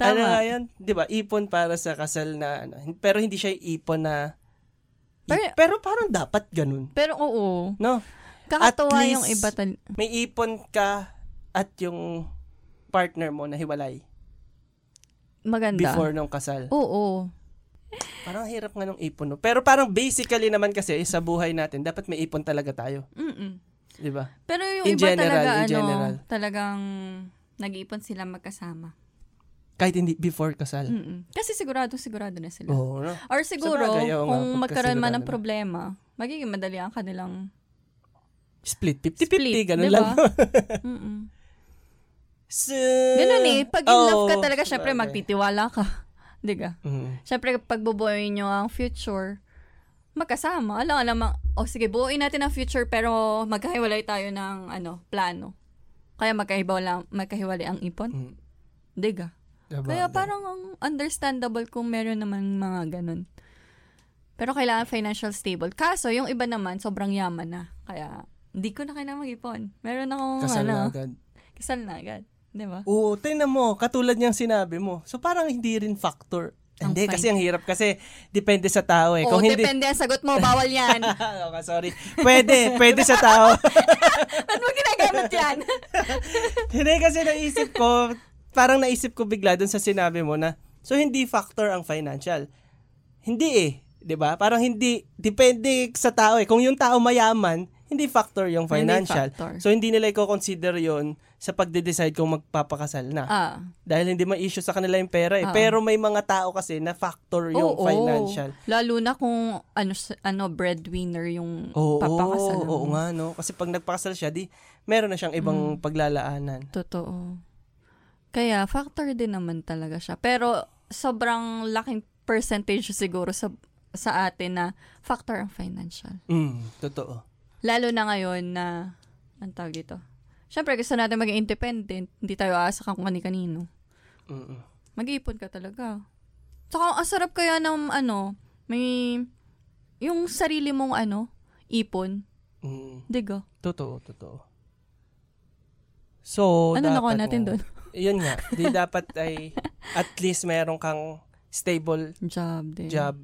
Ano Tama. nga yan? Di ba? Ipon para sa kasal na, ano, pero hindi siya ipon na, Pero- pero parang dapat ganun. Pero oo. No? Kakatuwa At yung least- iba tal- May ipon ka at yung partner mo na hiwalay Maganda. before nung kasal. Oo. Parang hirap nga nung ipon. No? Pero parang basically naman kasi sa buhay natin, dapat may ipon talaga tayo. Mm-mm. Di ba? Pero yung In iba general, talaga, in ano, general. talagang nag-iipon sila magkasama. Kahit hindi before kasal. Mm-mm. Kasi sigurado, sigurado na sila. Oo, no? Or siguro, Sabagay, oo kung magkaroon man ng problema, magiging madali ang kanilang Split. 50-50, split. ganun diba? lang. [laughs] Mm-mm. so, Ganun eh. Pag in love ka Oo, talaga, syempre sabagay. magtitiwala ka. [laughs] Di ka? Mm. Syempre, pag bubuoyin nyo ang future, magkasama. Alam, alam, o oh, sige, buuin natin ang future pero magkahiwalay tayo ng ano, plano. Kaya magkahiwalay, magkahiwalay ang ipon. Mm. Di ka? Diba? Kaya parang ang understandable kung meron naman mga ganun. Pero kailangan financial stable. Kaso, yung iba naman, sobrang yaman na. Kaya, hindi ko na kailangan mag-ipon. Meron akong, Kasal ano, na agad. kasal na agad. Di ba? Oo, tingnan mo, katulad niyang sinabi mo. So parang hindi rin factor. Ang hindi, fine. kasi ang hirap kasi depende sa tao eh. Oo, Kung hindi... depende ang sagot mo. Bawal yan. [laughs] okay, sorry. Pwede, pwede sa tao. [laughs] Ba't mo ginagamit yan? [laughs] hindi kasi naisip ko, parang naisip ko bigla dun sa sinabi mo na, so hindi factor ang financial. Hindi eh. 'di ba? Parang hindi depende sa tao eh. Kung yung tao mayaman, hindi factor yung Hindi financial. factor. So hindi nila i-consider 'yon sa pagde-decide kung magpapakasal na. Ah. Dahil hindi ma-issue sa kanila yung pera eh. Oo. Pero may mga tao kasi na factor yung Oo. financial. Lalo na kung ano ano breadwinner yung Oo, papakasal. oo, oo nga no. Kasi pag nagpakasal siya, di meron na siyang ibang Mm. paglalaanan. Totoo. Kaya factor din naman talaga siya. Pero sobrang laking percentage siguro sa sa atin na factor ang financial. Mm, totoo. Lalo na ngayon na ang tawag dito. Siyempre, gusto natin maging independent. Hindi tayo aasa kung kani-kanino. Mm. Mag-iipon ka talaga. Saka, ang sarap kaya ng, ano, may, yung sarili mong, ano, ipon. Mm. Diga. Totoo, totoo. So, ano dapat nakuha natin doon? Yun nga. [laughs] Di dapat ay at least meron kang stable Job din. job.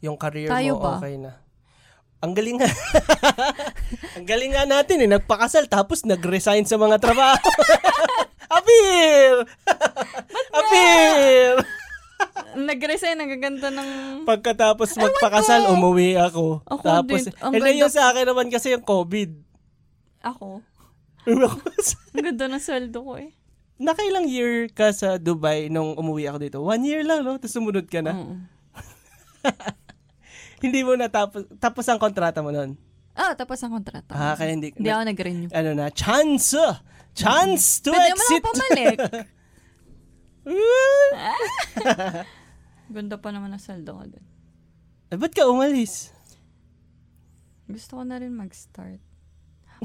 Yung career Tayo mo ba? okay na. Ang galing nga. [laughs] Ang galing nga natin eh. Nagpakasal tapos nag-resign sa mga trabaho. [laughs] Appeal! Appeal! Nag-resign, nagaganda ng... Pagkatapos magpakasal, umuwi ako. Ako tapos, din. Ang ganda- yung sa akin naman kasi yung COVID. Ako. Ang ganda ng sweldo ko eh. Nakailang year ka sa Dubai nung umuwi ako dito? One year lang, no? Tapos sumunod ka na. Oo. [laughs] Hindi mo na tapos, tapos ang kontrata mo nun. Ah, tapos ang kontrata. Ah, kaya hindi, Hindi ako nag-renew. ano na, chance! Chance to Pwede mo exit! lang pumalik. [laughs] Ganda pa naman ang sweldo ko dun. eh, ba't ka umalis? Gusto ko na rin mag-start.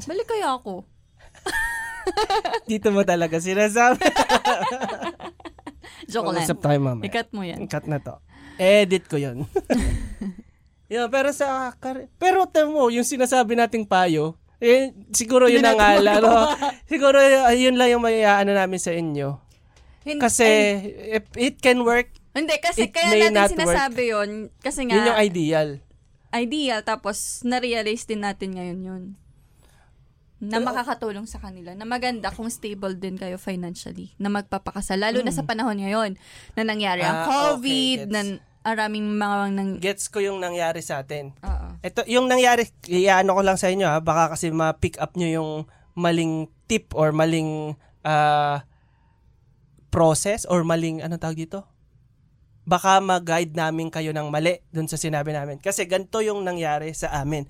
Balik kaya ako. [laughs] Dito mo talaga sinasabi. [laughs] Joke lang. Mag-usap tayo mamaya. Ikat mo yan. Cut na to. Edit ko yun. Yun pero sa, kar- pero tamo mo, yung sinasabi nating payo, eh, siguro yun Hindi ang nga lang, [laughs] no? siguro yun lang yung may ano namin sa inyo. Hin- Kasi, if it can work, Hindi, kasi it kaya may natin not sinasabi yun. Kasi nga, yun yung ideal. ideal, tapos na-realize din natin ngayon yun. Na makakatulong sa kanila. Na maganda kung stable din kayo financially. Na magpapakasal. Lalo na sa panahon ngayon na nangyari ang. Ah, okay, COVID, gets. na araming mga nang... Gets ko yung nangyari sa atin. Oo. Ito, yung nangyari, iyaano ko lang sa inyo ha, baka kasi ma-pick up nyo yung maling tip or maling ah, process or maling, ano tawag dito? Baka mag-guide namin kayo ng mali dun sa sinabi namin. Kasi ganito yung nangyari sa amin.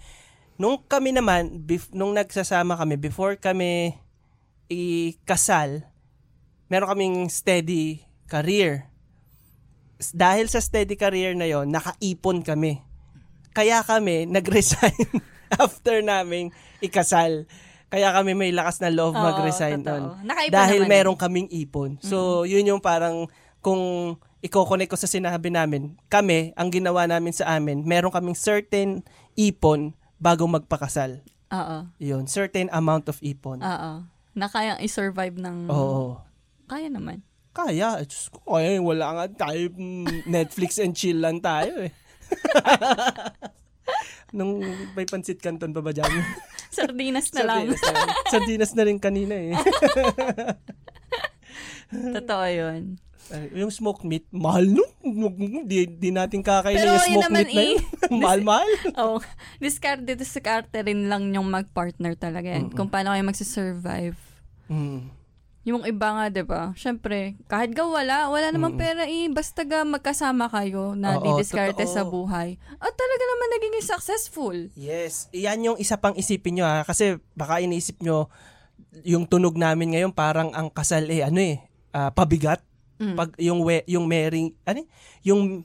Nung kami naman, bef- nung nagsasama kami, before kami ikasal, meron kaming steady career. Dahil sa steady career na yon, nakaipon kami. Kaya kami nag-resign [laughs] after naming ikasal. Kaya kami may lakas na loob Oo, mag-resign. Nakaipon Dahil naman eh. meron kaming ipon. So, yun yung parang kung i-connect ko sa sinabi namin, kami, ang ginawa namin sa amin, meron kaming certain ipon bago magpakasal. Oo. Yun, certain amount of ipon. Oo. Na kayang i-survive ng... Oo. Kaya naman. Kaya, eh, Diyos ko, kaya wala nga tayo, mm, Netflix and chill lang tayo eh. [laughs] Nung may pansit canton pa ba dyan? [laughs] Sardinas na lang. Sardinas na, rin. Sardinas na rin kanina eh. [laughs] Totoo yun. Ay, yung smoked meat, mahal nun. Di, di natin kakainin Pero yung yun smoked meat na yun. Mahal-mahal. Oh, discarte, discarte rin lang yung mag-partner talaga yan. Kung paano kayo magsisurvive. Mm. Yung iba nga, di ba? Siyempre, kahit ga wala, wala namang pera eh. Basta ga magkasama kayo na Oo, didiskarte totoo. sa buhay. At talaga naman naging successful. Yes, yan yung isa pang isipin nyo ha. Kasi baka iniisip nyo, yung tunog namin ngayon parang ang kasal eh, ano eh, ah, pabigat. Mm. Pag yung we, yung marrying, ano eh, yung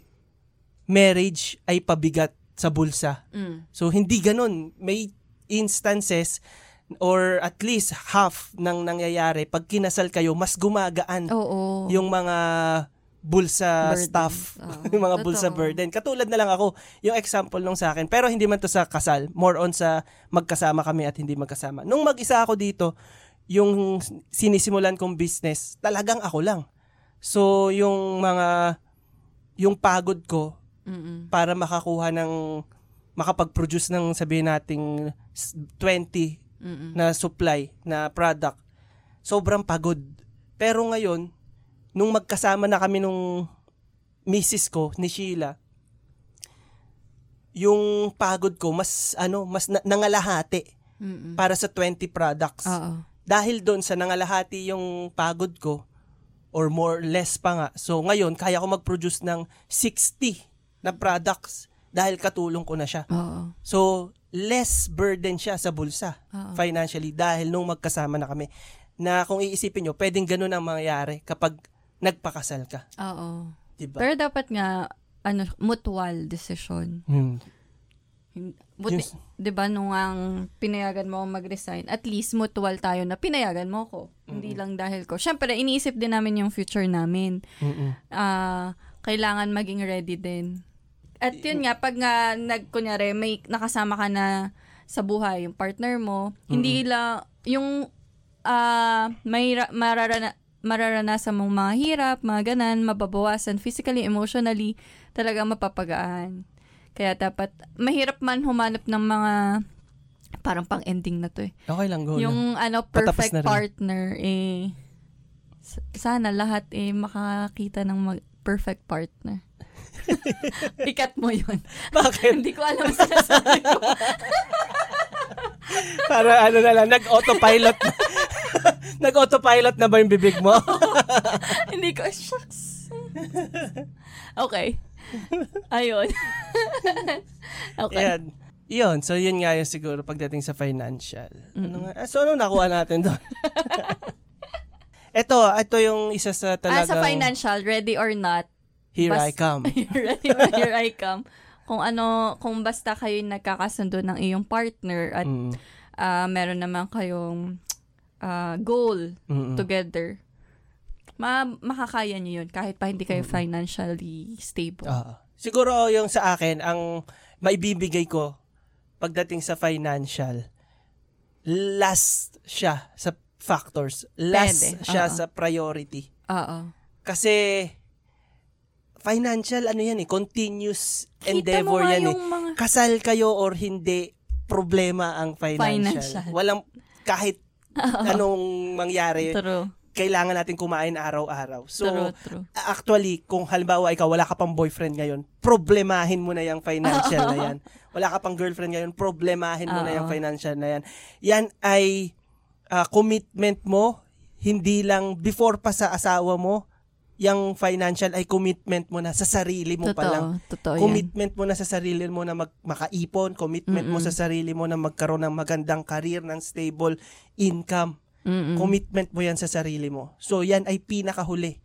marriage ay pabigat sa bulsa. Mm. So hindi ganun. May instances or at least half ng nangyayari pag kinasal kayo mas gumagaan Oo. yung mga bulsa Burden. stuff, Oo. [laughs] yung mga bulsa Totoo. burden. Katulad na lang ako, yung example nung sa akin, pero hindi man to sa kasal, more on sa magkasama kami at hindi magkasama. Nung mag-isa ako dito, yung sinisimulan kong business, talagang ako lang. So, yung mga, yung pagod ko Mm-mm. para makakuha ng, makapag-produce ng sabihin nating s- 20 Mm-mm. na supply, na product, sobrang pagod. Pero ngayon, nung magkasama na kami nung misis ko, ni Sheila, yung pagod ko, mas, ano, mas na- nangalahati Mm-mm. para sa 20 products. Oo. Dahil doon sa nangalahati yung pagod ko, or more less pa nga. So ngayon, kaya ko mag-produce ng 60 na products dahil katulong ko na siya. Oo. So, less burden siya sa bulsa Oo. financially dahil nung magkasama na kami. Na kung iisipin nyo, pwedeng ganun ang mangyayari kapag nagpakasal ka. Oo. Diba? Pero dapat nga, ano, mutual decision. Hmm. Buti, Yes. 'di ba nung ang pinayagan mo akong mag-resign, at least mutual tayo na pinayagan mo ko. Hindi lang dahil ko. Syempre, iniisip din namin yung future namin. Mm-mm. Ah, kailangan maging ready din. At yun nga, pag nga, nag, kunyari, may nakasama ka na sa buhay, yung partner mo, hindi lang, yung ah may ra- mararana, mararanasan mong mga hirap, mga ganan, mababawasan physically, emotionally, talaga mapapagaan. Kaya dapat, mahirap man humanap ng mga, parang pang-ending na to eh. Okay lang, go Yung ano, perfect na rin. partner, eh, sana lahat eh makakita ng mag- perfect partner. [laughs] Ikat mo yun. Bakit? Hindi ko alam ang sinasabi ko. [laughs] Para ano na lang, nag-autopilot na. [laughs] nag-autopilot na ba yung bibig mo? Hindi ko, shucks. Okay. Ayun. okay. Ayan. Yun, so yun nga yung siguro pagdating sa financial. Ano nga? ah, So ano nakuha natin doon? ito, ito yung isa sa Ah, talagang sa financial, ready or not, here bas- I come. [laughs] or here I come. Kung ano, kung basta kayo nagkakasundo ng iyong partner at Mm, ah, meron naman kayong ah, goal mm, mm. together, ma makakaya niyo yun kahit pa hindi kayo financially stable. Ah. siguro yung sa akin, ang maibibigay ko pagdating sa financial, last siya sa factors. Last Pwede, siya oo. sa priority. Oo. Kasi financial ano yan eh, continuous Kita endeavor yan eh. mga... Kasal kayo or hindi, problema ang financial. Financial. Walang kahit anong mangyari, True. kailangan natin kumain araw-araw. So, True, true. actually, kung halimbawa ikaw wala ka pang boyfriend ngayon, problemahin mo na yung financial na yan. [laughs] Wala ka pang girlfriend ngayon, problemahin mo na yung financial na yan. Yan ay ah, commitment mo, hindi lang before pa sa asawa mo, yung financial ay commitment mo na sa sarili mo pa lang. Totoo. Totoo yan. Commitment mo na sa sarili mo na mag, makaipon, commitment mo Mm-mm. sa sarili mo na magkaroon ng magandang career, ng stable income. Mm-mm. Commitment mo yan sa sarili mo. So, yan ay pinakahuli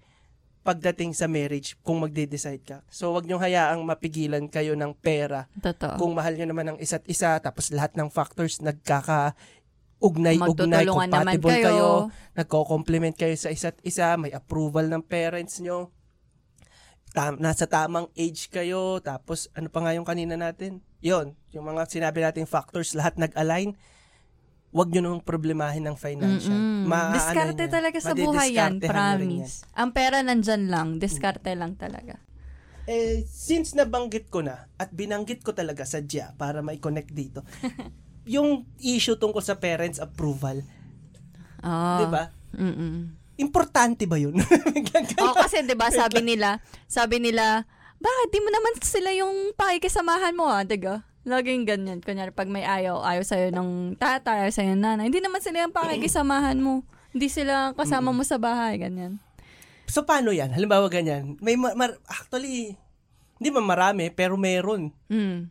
pagdating sa marriage kung magde-decide ka. So, wag niyong hayaang mapigilan kayo ng pera. Totoo. Kung mahal niyo naman ang isa't isa, tapos lahat ng factors nagkaka ugnay-ugnay, compatible kayo. kayo, nagko-complement kayo sa isa't isa, may approval ng parents nyo, tam, nasa tamang age kayo, tapos ano pa nga yung kanina natin? Yon, yung mga sinabi nating factors, lahat nag-align, wag nyo nung problemahin ng financial. Mm-mm. Ma- Diskarte ano yun, talaga sa buhay yan, promise. Ang pera nandyan lang, diskarte lang talaga. Eh, since nabanggit ko na, at binanggit ko talaga sadya para mai-connect dito, [laughs] yung issue tungkol sa parents' approval, Oh. di ba? Mm-mm. Importante ba yun? [laughs] Oo, kasi 'di ba sabi nila, sabi nila, bakit di mo naman sila yung pakikisamahan mo ah, 'di ba? Laging ganyan. Kunyari, pag may ayaw, ayaw sa'yo ng tatay, ayaw sa'yo ng nanay, hindi naman sila yung pakikisamahan mo. Hindi sila kasama mo sa bahay, ganyan. so, paano yan? Halimbawa ganyan. May ma- mar- actually, hindi man marami, pero meron. Mm.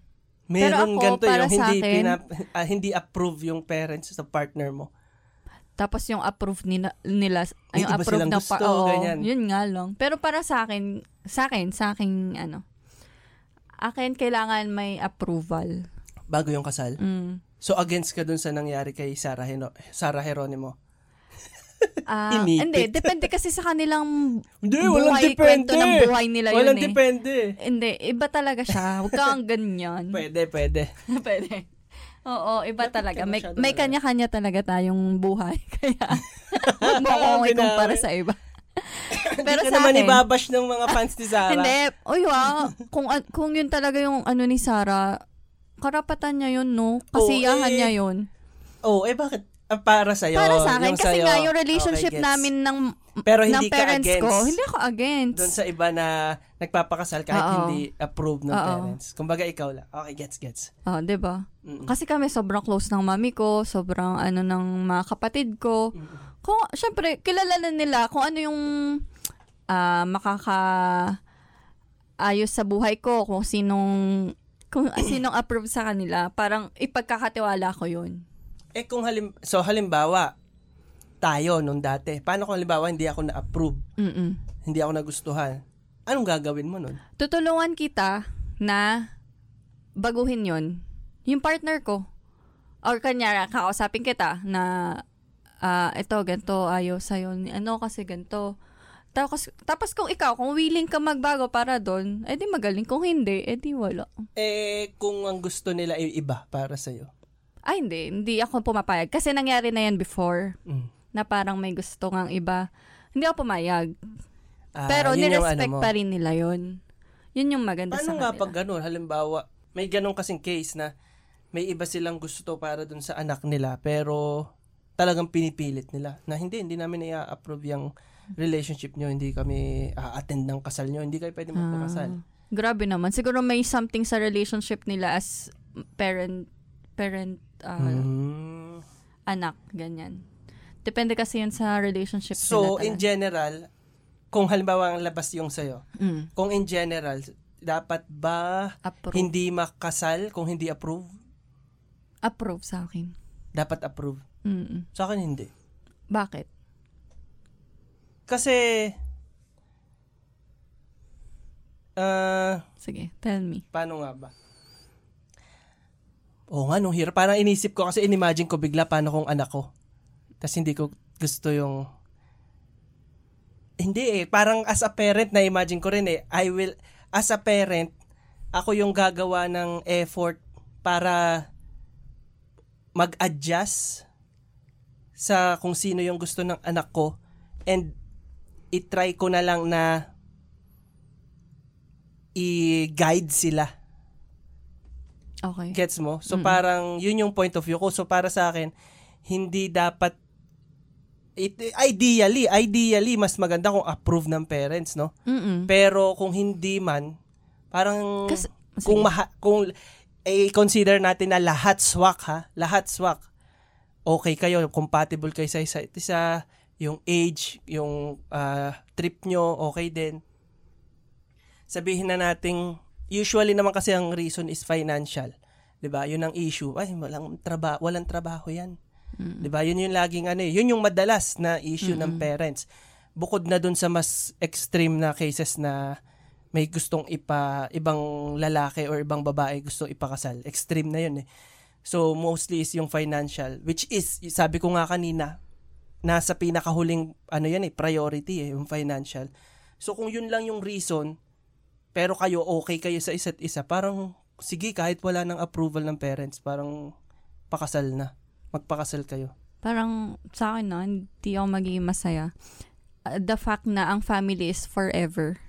Meron ako, ganito para yung hindi, akin- pinap- ah, hindi approve yung parents sa partner mo. Tapos yung approve nila, nila May yung approve na gusto, oo, ganyan. Yun nga lang. Pero para sa akin, sa akin, sa akin, ano, akin kailangan may approval. Bago yung kasal. Mm. So, against ka dun sa nangyari kay Sarah, Heno- Sarah Heronimo. Ah, Inipit. hindi, depende kasi sa kanilang Hindi, buhay, kwento ng buhay nila Walang yun eh. depende. Hindi, iba talaga siya. Huwag kang ganyan. [laughs] Pwede, pwede. [laughs] Pwede. Oo, iba talaga. May, may kanya-kanya talaga tayong buhay. [laughs] Kaya, huwag mo akong ikumpara sa iba. Pero sa naman ibabash ng mga fans ni Sarah. hindi. Uy, wow. Kung, an- kung yun talaga yung ano ni Sarah, karapatan niya yun, no? Kasiyahan eh. niya yun. Oh, eh bakit? Ah, para sa'yo. Para sa akin, kasi sa'yo. nga yung relationship Okay, gets. namin ng, Pero ng hindi ka parents against. ko, hindi ako against. Doon sa iba na nagpapakasal kahit Oo. hindi approved ng Oo. parents. Kumbaga ikaw lang. Okay, gets, gets. Oh, 'di ba? Mm-mm. Kasi kami sobrang close ng mami ko, sobrang ano ng mga kapatid ko. Kung syempre kilala na nila kung ano yung ah, makaka ayos sa buhay ko, kung sinong kung [clears throat] sinong approve sa kanila, parang ipagkakatiwala ko 'yun. Eh kung halim so halimbawa tayo nung dati. Paano kung halimbawa hindi ako na-approve? Mm. Hindi ako nagustuhan? Anong gagawin mo nun? Tutulungan kita na baguhin 'yon. Yung partner ko or kanya kakausapin kita na ah ito ganto ayaw sa ano kasi ganto tapos, tapos kung ikaw, kung willing ka magbago para doon, edi magaling. Kung hindi, edi wala. Eh, kung ang gusto nila ay iba para sa'yo. Ay, hindi. Hindi ako pumapayag. Kasi nangyari na yan before, Mm. na parang may gusto ngang iba. Hindi ako pumayag. Ah, Pero nirespect ano pa rin nila yun. Yun yung maganda Paano sa nga kanila. pag ganun? Halimbawa, may ganun kasing case na may iba silang gusto para dun sa anak nila pero talagang pinipilit nila na hindi, hindi namin i-approve yung relationship nyo, hindi kami a-attend ng kasal nyo, hindi kayo pwede magpakasal. Ah, grabe naman. Siguro may something sa relationship nila as parent, parent, ah, Hmm. anak, ganyan. Depende kasi yun sa relationship So, nila. in general, kung halimbawa ang labas yung sa'yo, Mm, kung in general, dapat ba approve. hindi makasal kung hindi approve? approve sa akin. Dapat approve. Mm. Sa akin, hindi. Bakit? Kasi, ah, Sige, tell me. paano nga ba? Oo nga, nung hirap. Parang inisip ko kasi inimagine ko bigla paano kung anak ko. Tapos hindi ko gusto yung... Hindi eh. Parang as a parent, na-imagine ko rin eh. I will, as a parent, ako yung gagawa ng effort para mag-adjust sa kung sino yung gusto ng anak ko and i-try ko na lang na i-guide sila. Okay. Gets mo? So Mm-mm. parang yun yung point of view ko. So para sa akin, hindi dapat it, ideally, ideally mas maganda kung approve ng parents, no? Mm-mm. Pero kung hindi man, parang Kasi, kung maha, kung eh, consider natin na lahat swak ha, lahat swak. Okay kayo, compatible kayo sa isa't isa, yung age, yung ah, trip nyo, okay din. Sabihin na nating usually naman kasi ang reason is financial. 'Di ba? Yun ang issue. Ay, walang trabaho, walang trabaho 'yan. Mm. 'Di ba? Yun yung laging ano eh. Yun yung madalas na issue ng parents. Bukod na dun sa mas extreme na cases na may gustong ipa ibang lalaki or ibang babae gustong ipakasal. Extreme na yun eh. So mostly is yung financial which is sabi ko nga kanina nasa pinakahuling ano yan eh priority eh yung financial. So kung yun lang yung reason pero kayo okay kayo sa isa't isa parang sige kahit wala ng approval ng parents parang pakasal na. Magpakasal kayo. Parang sa akin na, hindi ako magiging masaya. Uh, the fact na ang family is forever.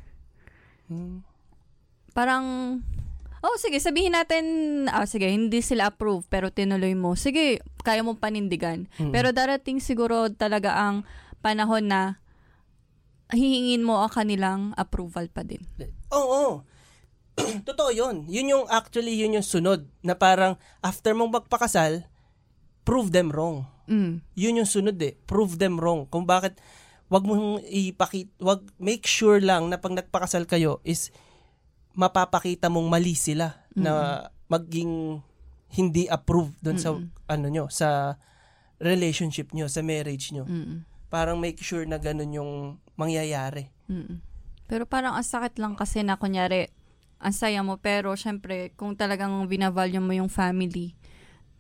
Hmm. Parang, oh sige, sabihin natin, ah sige, hindi sila approve, pero tinuloy mo. Sige, kaya mong panindigan. Mm. Pero darating siguro talaga ang panahon na hihingin mo ang kanilang approval pa din. Oo. [clears throat] Totoo yun. Yun yung actually yun yung sunod na parang after mong magpakasal, prove them wrong. Mm. Yun yung sunod eh. Prove them wrong. Kung bakit wag mong ipakit wag make sure lang na pag nagpakasal kayo is mapapakita mong mali sila na maging hindi approved doon sa ano nyo sa relationship nyo sa marriage nyo Mm. parang make sure na ganun yung mangyayari Mm. Pero parang ang sakit lang kasi na kunyari, ang saya mo, pero syempre, kung talagang binavalue mo yung family,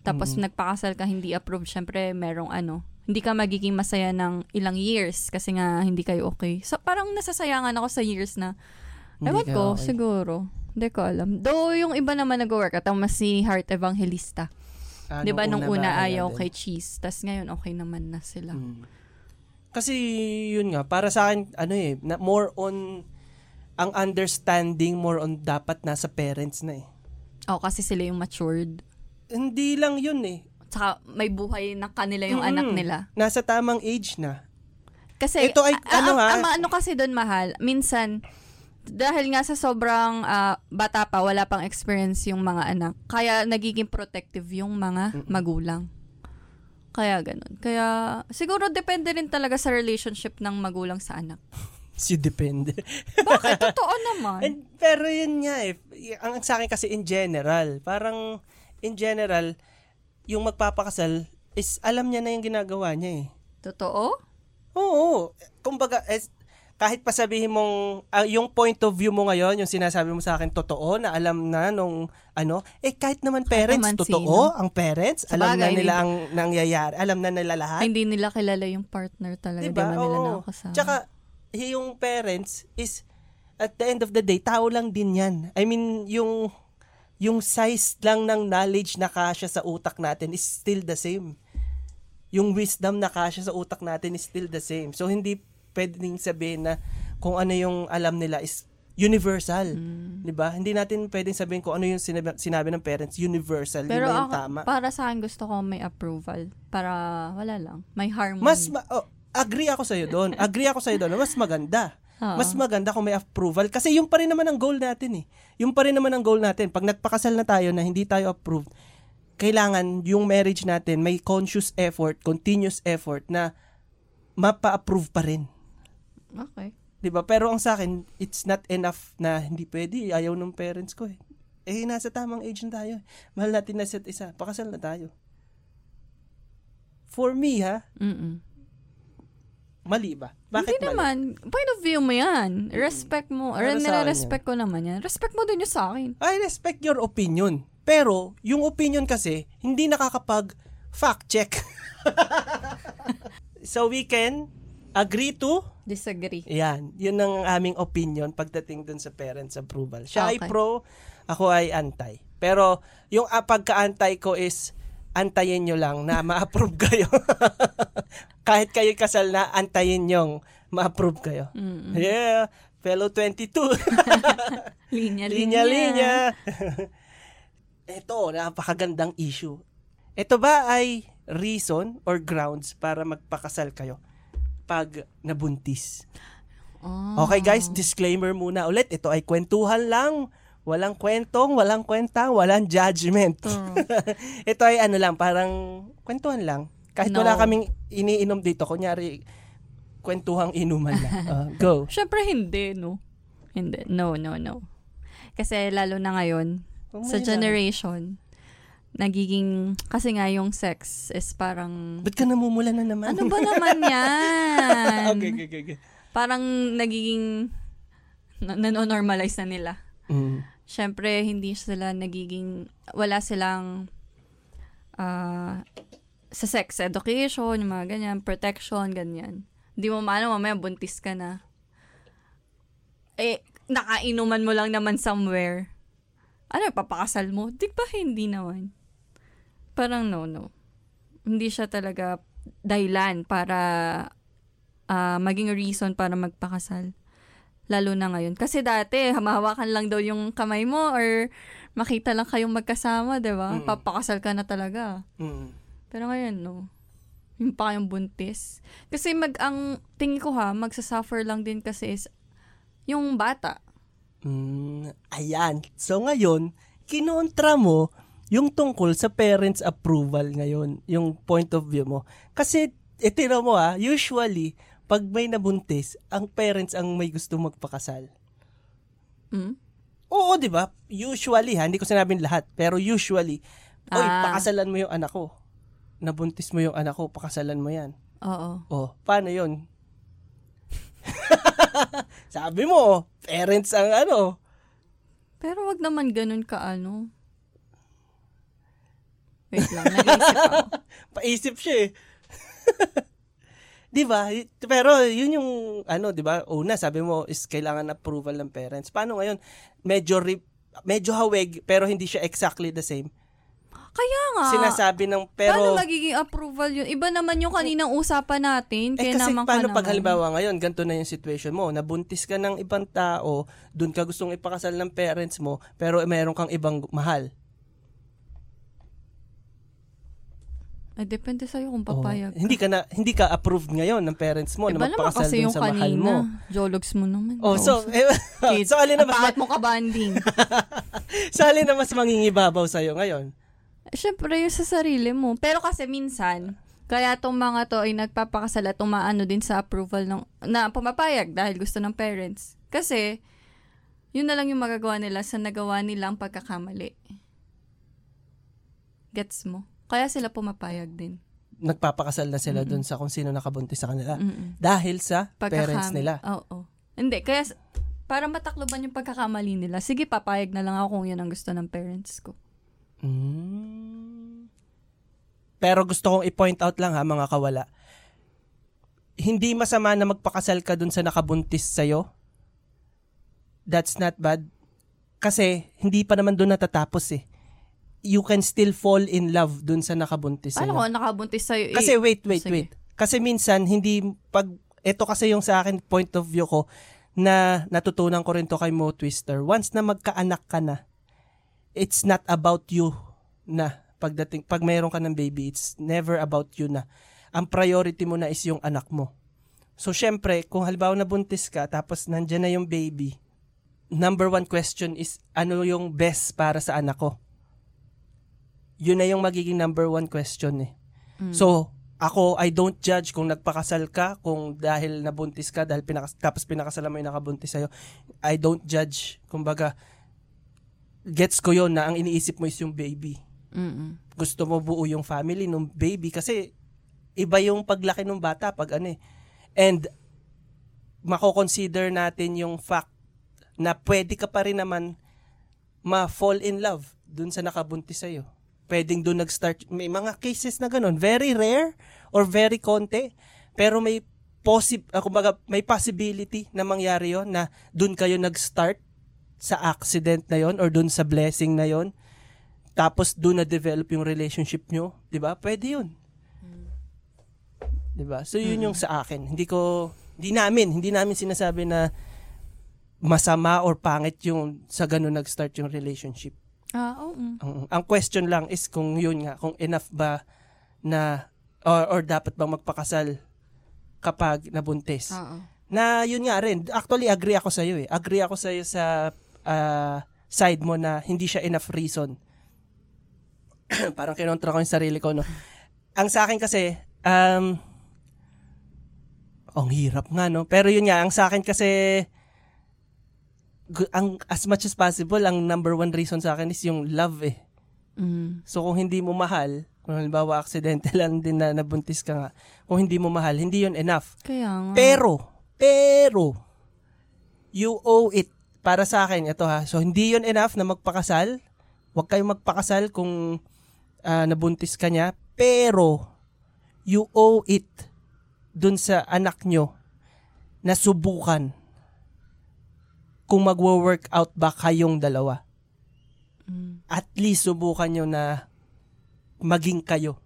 tapos nagpakasal ka, hindi approved, syempre, merong ano, hindi ka magiging masaya ng ilang years kasi nga hindi kayo okay. So, parang nasasayangan ako sa years na, ewan ko, okay. siguro. Hindi ko alam. Though, yung iba naman nag-work, at ang mas si Heart Evangelista. Ah, Di ba nung una ba, ayaw din. kay Cheese, tas ngayon okay naman na sila. Mm. Kasi yun nga, para sa akin, ano eh, na, more on, ang understanding more on dapat nasa parents na eh. Oh, kasi sila yung matured. Hindi lang yun eh. Tsaka may buhay na kanila yung Mm-mm. anak nila. Nasa tamang age na. Kasi, Ito ay- a- ano ha? ang ano kasi doon mahal, minsan, dahil nga sa sobrang ah, bata pa, wala pang experience yung mga anak, kaya nagiging protective yung mga magulang. Kaya ganun. Kaya, siguro depende rin talaga sa relationship ng magulang sa anak. [laughs] Si depende. [laughs] Bakit? Totoo naman. And, pero yun nga eh. y- Ang sa akin kasi in general, parang in general, yung magpapakasal is alam niya na yung ginagawa niya eh. Totoo? Oo. Kumbaga, es, kahit pa sabihin mong, ah, yung point of view mo ngayon, yung sinasabi mo sa akin, totoo, na alam na nung, ano, eh kahit naman parents, naman totoo, ang parents, alam na Sabagay, nila ang nangyayari, alam na nila lahat. Hindi nila kilala yung partner talaga. Diba? Di ba nila nakakasama? Tsaka, yung parents is, at the end of the day, tao lang din yan. I mean, yung, yung size lang ng knowledge na kasya sa utak natin is still the same. Yung wisdom na kasya sa utak natin is still the same. So, hindi pwedeng sabihin na kung ano yung alam nila is universal. Mm. 'Di ba? Hindi natin pwedeng sabihin kung ano yung sinabi, sinabi ng parents universal. Pero yun ako, tama. para sa akin gusto ko may approval. Para wala lang. May harmony. Mas ma- oh, agree ako sa iyo doon. Agree ako sa iyo doon. Mas maganda. Oo. Mas maganda kung may approval kasi yung pa rin naman ang goal natin eh. Yung pa rin naman ang goal natin. Pag nagpakasal na tayo na hindi tayo approved, kailangan yung marriage natin may conscious effort, continuous effort na mapa-approve pa rin. Okay. 'Di ba? Pero ang sa akin, it's not enough na hindi pwede, ayaw ng parents ko eh. Eh, nasa tamang age na tayo. Mahal natin na isa't isa. Pakasal na tayo. For me, ha? Mm-mm. Mali ba? Bakit Hindi mali? naman. Point of view mo yan. Respect mo. Or Para nire-respect ko naman yan. Respect mo din yung sa akin. I respect your opinion. Pero, yung opinion kasi, hindi nakakapag fact check. so, [laughs] we can agree to Disagree. Yan, yun ang aming opinion pagdating dun sa parents approval. Siya ay Okay. pro, ako ay anti. Pero yung pagka-anti ko is antayin nyo lang na ma-approve [laughs] kayo. Kahit kayo kasal na, antayin nyong ma-approve kayo. Mm-mm. Yeah, fellow 22. [laughs] Linya, linya. Linya-linya. Ito, [laughs] napakagandang issue. Ito ba ay reason or grounds para magpakasal kayo pag nabuntis? Oh. Okay guys, disclaimer muna ulit. Ito ay kwentuhan lang. Walang kwentong, walang kwentang, walang judgment. True. [laughs] Ito ay ano lang, parang kwentuhan lang. Kahit No. wala kaming iniinom dito, kunyari kwentuhang inuman lang. [laughs] Uh, go. Siyempre hindi, no? Hindi. No, no, no. Kasi lalo na ngayon, Kung sa generation, nagiging, kasi nga yung sex is parang, Ba't ka namumula na naman? ano ba naman yan? [laughs] okay, okay, okay. Parang nagiging, na- nanonormalize na nila. Mm. Siyempre, hindi sila nagiging, wala silang, ah, sa sex education, yung mga ganyan, protection, ganyan. Hindi mo maano, mamaya buntis ka na. Eh, nakainuman mo lang naman somewhere. Ano, papakasal mo? Di ba hindi naman? Parang no, no. Hindi siya talaga dahilan para ah, maging reason para magpakasal. Lalo na ngayon. Kasi dati, hamahawakan lang daw yung kamay mo or makita lang kayong magkasama, di ba? Mm. Papakasal ka na talaga. Mm. Pero ngayon, no. Yung pa kayong buntis. Kasi mag, ang tingin ko ha, magsasuffer lang din kasi is yung bata. Mm, ayan. So ngayon, kinontra mo yung tungkol sa parents approval ngayon, yung point of view mo. Kasi, itira mo ah, usually, pag may nabuntis, ang parents ang may gusto magpakasal. Mm? Oo, di ba? Usually, ha? Hindi ko sinabing lahat. Pero usually, oy, Ah. pakasalan mo yung anak ko. Nabuntis mo yung anak ko, pakasalan mo yan. Oo. Oh, paano yun? [laughs] Sabi mo, parents ang ano. Pero wag naman ganun ka ano. Wait lang, nag-iisip ako. [laughs] Paisip siya eh. [laughs] 'Di ba? Pero yun yung ano, 'di ba? Una, sabi mo is kailangan approval ng parents. Paano ngayon? Medyo re- medyo hawig pero hindi siya exactly the same. Kaya nga. Sinasabi ng Paano pero magiging approval yun? Iba naman yung kaninang usapan natin. eh Kaya kasi naman paano ka pag naman. halimbawa ngayon, ganito na yung situation mo, nabuntis ka ng ibang tao, dun ka gustong ipakasal ng parents mo, pero meron kang ibang mahal. Eh, depende sa'yo kung Oh, papayag. hindi ka na hindi ka approved ngayon ng parents mo Iba na magpakasal dun yung sa mahal kanina. mo. Jologs mo naman. Oh, so eh, [laughs] [laughs] so alin na mas mo kabanding. sa alin na mas mangingibabaw sa ngayon? Siyempre, yung sa sarili mo. Pero kasi minsan, kaya tong mga to ay nagpapakasal at tumaano din sa approval ng, na pumapayag dahil gusto ng parents. Kasi, yun na lang yung magagawa nila sa nagawa nilang pagkakamali. Gets mo? Kaya sila pumapayag din. Nagpapakasal na sila dun sa kung sino nakabuntis sa kanila. Mm-mm. Dahil sa Pagkakam- parents nila. Oo. Hindi, kaya para matakloban yung pagkakamali nila, sige, papayag na lang ako kung yun ang gusto ng parents ko. Mm. Pero gusto kong i-point out lang ha, mga kawala. Hindi masama na magpakasal ka dun sa nakabuntis sa'yo. That's not bad. Kasi, hindi pa naman dun natatapos eh. You can still fall in love dun sa nakabuntis Paano sa'yo. ko nakabuntis sa'yo? eh, Kasi wait, wait, sige. wait. Kasi minsan, hindi, pag, ito kasi yung sa akin point of view ko, na natutunan ko rin to kay Mo Twister. Once na magkaanak ka na, it's not about you na pagdating, pag mayroon ka ng baby, it's never about you na. Ang priority mo na is yung anak mo. So, syempre, kung halimbawa nabuntis ka, tapos nandyan na yung baby, number one question is, ano yung best para sa anak ko? Yun na yung magiging number one question eh. Mm. So, ako, I don't judge kung nagpakasal ka, kung dahil nabuntis ka, dahil pinakas tapos pinakasal mo yung nakabuntis sa'yo. I don't judge. Kumbaga, gets ko yon na ang iniisip mo is yung baby. Mm-mm. Gusto mo buo yung family ng baby kasi iba yung paglaki ng bata pag ano eh. And, mako-consider natin yung fact na pwede ka pa rin naman ma-fall in love dun sa nakabuntis sa'yo. Pwedeng dun nag-start. May mga cases na ganun. Very rare or very konti. Pero may possi- uh, kumbaga, may possibility na mangyari yon na dun kayo nag-start sa accident na yon or dun sa blessing na yon tapos dun na-develop yung relationship nyo. 'di ba Pwede yun. 'Di ba So, yun yung sa akin. Hindi ko, hindi namin, hindi namin sinasabi na masama or pangit yung sa ganun nag-start yung relationship. Ah, oo. Ang, ang question lang is kung yun nga, kung enough ba na or, or dapat bang magpakasal kapag nabuntis. Oo. Na yun nga rin, actually agree ako sa iyo eh. Agree ako sa iyo sa ah, side mo na hindi siya enough reason. [clears throat] Parang kinontra ko yung sarili ko, no? Ang sa akin kasi, um, ang hirap nga, no? Pero yun nga, ang sa akin kasi, ang as much as possible, ang number one reason sa akin is yung love eh. Mm. So kung hindi mo mahal, kung halimbawa aksidente [laughs] lang din na nabuntis ka nga, kung hindi mo mahal, hindi yun enough. Kaya nga. Pero, pero, you owe it. Para sa akin, ito ha. So hindi yun enough na magpakasal. Huwag kayong magpakasal kung ah, nabuntis ka niya. Pero, you owe it dun sa anak nyo na subukan kung magwo-workout ba kayong dalawa. Mm. At least subukan nyo na maging kayo.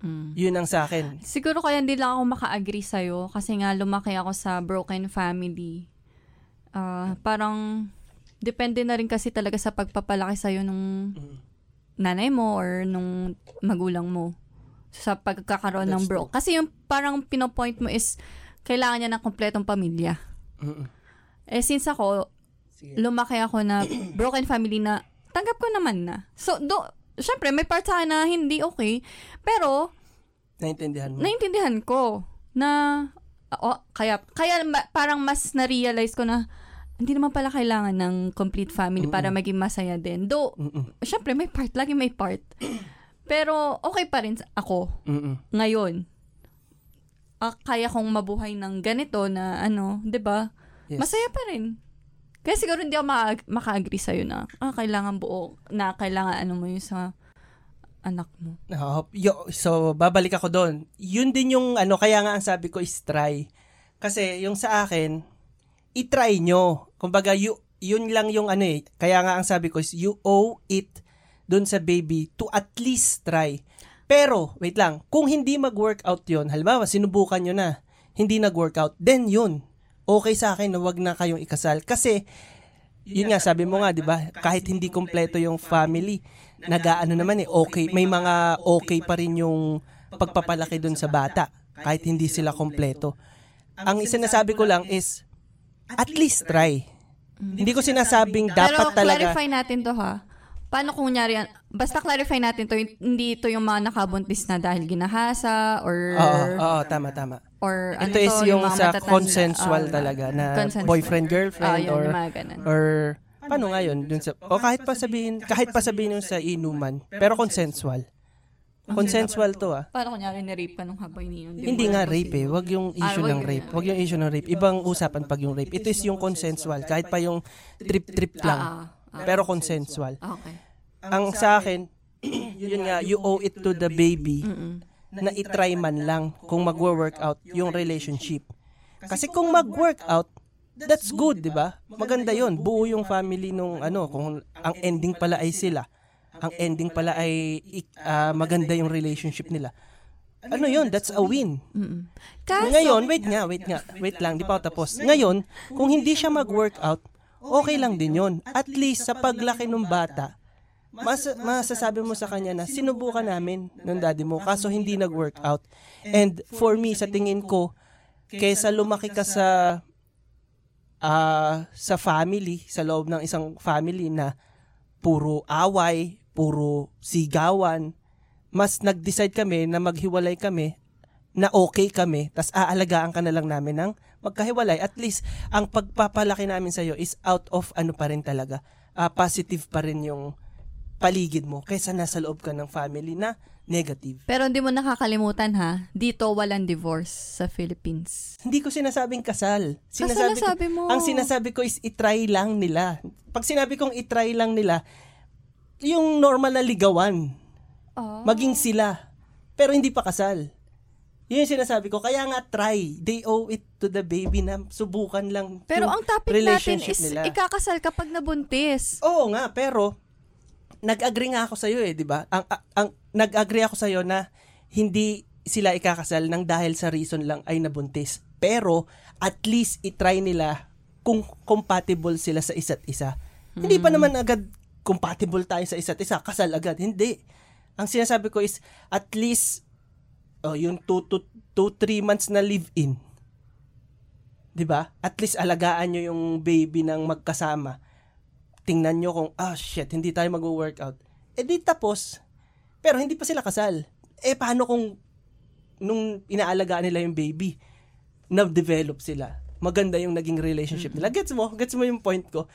Mm. Yun ang sa akin. Siguro kaya hindi lang ako maka-agree sa'yo kasi nga lumaki ako sa broken family. Ah, parang depende na rin kasi talaga sa pagpapalaki sa'yo nung nanay mo or nung magulang mo sa pagkakaroon ng That's broke. Kasi yung parang pinopoint mo is kailangan niya ng kompletong pamilya. Mm-mm. Eh since ako, Sige. lumaki ako na [clears throat] broken family na tanggap ko naman na. So, do, syempre, may part sa na hindi okay. Pero, Naintindihan mo? naintindihan ko na oh, kaya kaya ma- parang mas na-realize ko na hindi naman pala kailangan ng complete family para maging masaya din. Though, Mm-mm. syempre may part, lagi may part. [clears throat] Pero okay pa rin ako Mm-mm. ngayon. Ah, kaya kong mabuhay ng ganito na ano, 'di ba? Yes. Masaya pa rin. Kaya siguro hindi ako maka- maka-agree sa'yo na ah, kailangan buo, na kailangan ano mo yung sa anak mo. Oh, yo, so, babalik ako doon. Yun din yung, ano, kaya nga ang sabi ko is try. Kasi, yung sa akin, i-try nyo. Kumbaga, you, yun lang yung ano eh. Kaya nga ang sabi ko is, you owe it doon sa baby to at least try. Pero, wait lang, kung hindi mag-workout yun, halimbawa, sinubukan nyo na, hindi nag-workout, then yun, okay sa akin na wag na kayong ikasal. Kasi, yun nga, sabi mo nga, di ba, kahit hindi kompleto yung family, nagaano naman eh, okay, may mga okay pa rin yung pagpapalaki dun sa bata, kahit hindi sila kompleto. Ang sinasabi ko lang is, at least try. Hindi ko sinasabing dapat Pero talaga. clarify natin to ha. Paano kung nyari? Basta clarify natin to, hindi ito yung mga nakabuntis na dahil ginahasa or Oo, oo, tama, tama. or ano Ito is to, yung mga sa consensual Ah, talaga na consensual. boyfriend, Ah, girlfriend, yun, or yung or paano nga yun dun sa o kahit pa sabihin kahit pa sabihin yung sa inuman pero consensual. Consensual to ah. Paano kunyari na-rape ka nung habang ininom? hindi nga rape eh. Wag yung issue Ah, ng rape. Wag yung issue ng rape. Ibang usapan pag yung rape. Ito is yung consensual. Kahit pa yung trip trip lang Pero consensual okay. ang sa akin [clears throat] yun nga you owe it to the baby Mm-mm. na itry man lang kung magwo-workout yung relationship. Kasi kung mag-workout, that's good, di ba? Maganda yon Buo yung family nung ano, kung ang ending pala ay sila. Ang ending pala ay ik- ah, maganda yung relationship nila. Ano yon That's a win. Mm-mm. Kaso, Ngayon, wait nga, wait nga. Wait lang, di pa ako tapos. Ngayon, kung hindi siya mag-workout, okay lang din yon At least sa paglaki ng bata, mas masasabi mo sa kanya na sinubukan namin ng daddy mo kaso hindi nag-workout. And for me, sa tingin ko, kesa lumaki ka sa ah, sa family, sa loob ng isang family na puro away, puro sigawan, mas nag-decide kami na maghiwalay kami na okay kami, tas aalagaan ka na lang namin ng magkahiwalay. At least, ang pagpapalaki namin sa'yo is out of ano pa rin talaga. ah, positive pa rin yung paligid mo kaysa nasa loob ka ng family na negative. pero hindi mo nakakalimutan ha, dito walang divorce sa Philippines. Hindi ko sinasabing kasal. Kasal Sinasabi na sabi mo. Ang sinasabi ko is itry lang nila. Pag sinabi kong itry lang nila, yung normal na ligawan, Oh. maging sila. Pero hindi pa kasal. Yun yung sinasabi ko. Kaya nga try. They owe it to the baby na subukan lang Pero ang topic natin is nila. ikakasal kapag nabuntis. Oo nga, pero nag-agree nga ako sa iyo eh, 'di ba? Ang, ang, nag-agree ako sa iyo na hindi sila ikakasal nang dahil sa reason lang ay nabuntis. Pero at least i-try nila kung compatible sila sa isa't isa. Hindi pa naman agad compatible tayo sa isa't isa, kasal agad. Hindi. Ang sinasabi ko is at least oh, yung 2 to 2 3 months na live-in. 'Di ba? At least alagaan nyo yung baby ng magkasama tingnan nyo kung, ah, shit, hindi tayo mag-workout. Eh di tapos, pero hindi pa sila kasal. Eh paano kung nung inaalagaan nila yung baby, na-develop sila, maganda yung naging relationship nila. Gets mo? Gets mo yung point ko?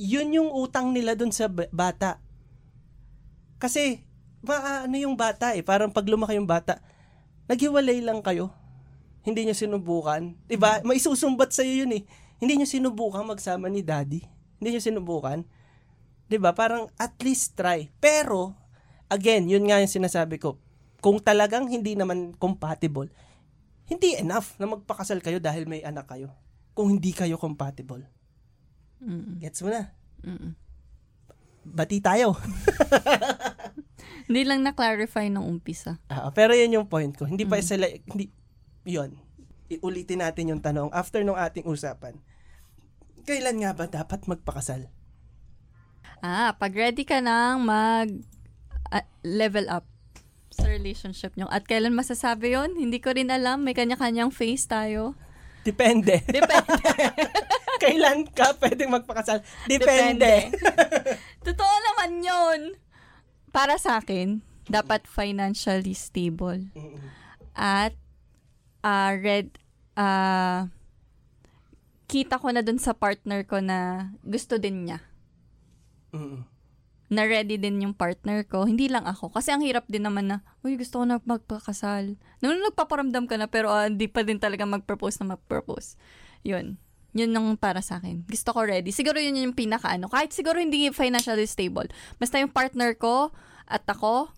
Yun yung utang nila dun sa ba- bata. Kasi, ma, ano yung bata eh, parang pag lumaki yung bata, naghiwalay lang kayo. Hindi nyo sinubukan. Diba? May susumbat sa'yo yun eh. Hindi nyo sinubukan magsama ni daddy. Hindi nyo sinubukan. Diba? Parang at least try. Pero, again, yun nga yung sinasabi ko. Kung talagang hindi naman compatible, hindi enough na magpakasal kayo dahil may anak kayo. Kung hindi kayo compatible. Mm-mm. Gets mo na? Mm-mm. Bati tayo. [laughs] Hindi lang na-clarify nung umpisa. Ah, pero yun yung point ko. Hindi pa Mm. sila, hindi, yun. Iulitin natin yung tanong after nung ating usapan. Kailan nga ba dapat magpakasal? Ah, pag ready ka nang mag ah, level up sa relationship nyo. At kailan masasabi yon Hindi ko rin alam. May kanya-kanyang phase tayo. Depende. Depende. [laughs] Kailan ka pwedeng magpakasal? Depende. Totoo naman yon Para sa akin, dapat financially stable. At ah red ah kita ko na dun sa partner ko na gusto din niya. Mm-mm. na ready din yung partner ko. Hindi lang ako. Kasi ang hirap din naman na, uy, gusto ko na magpakasal. Nung nagpaparamdam ka na, pero ah, hindi pa din talaga mag-propose na mag-propose. Yun. Yun ang para sa akin. Gusto ko ready. Siguro yun yung pinaka ano. Kahit siguro hindi financially stable. Basta yung partner ko at ako,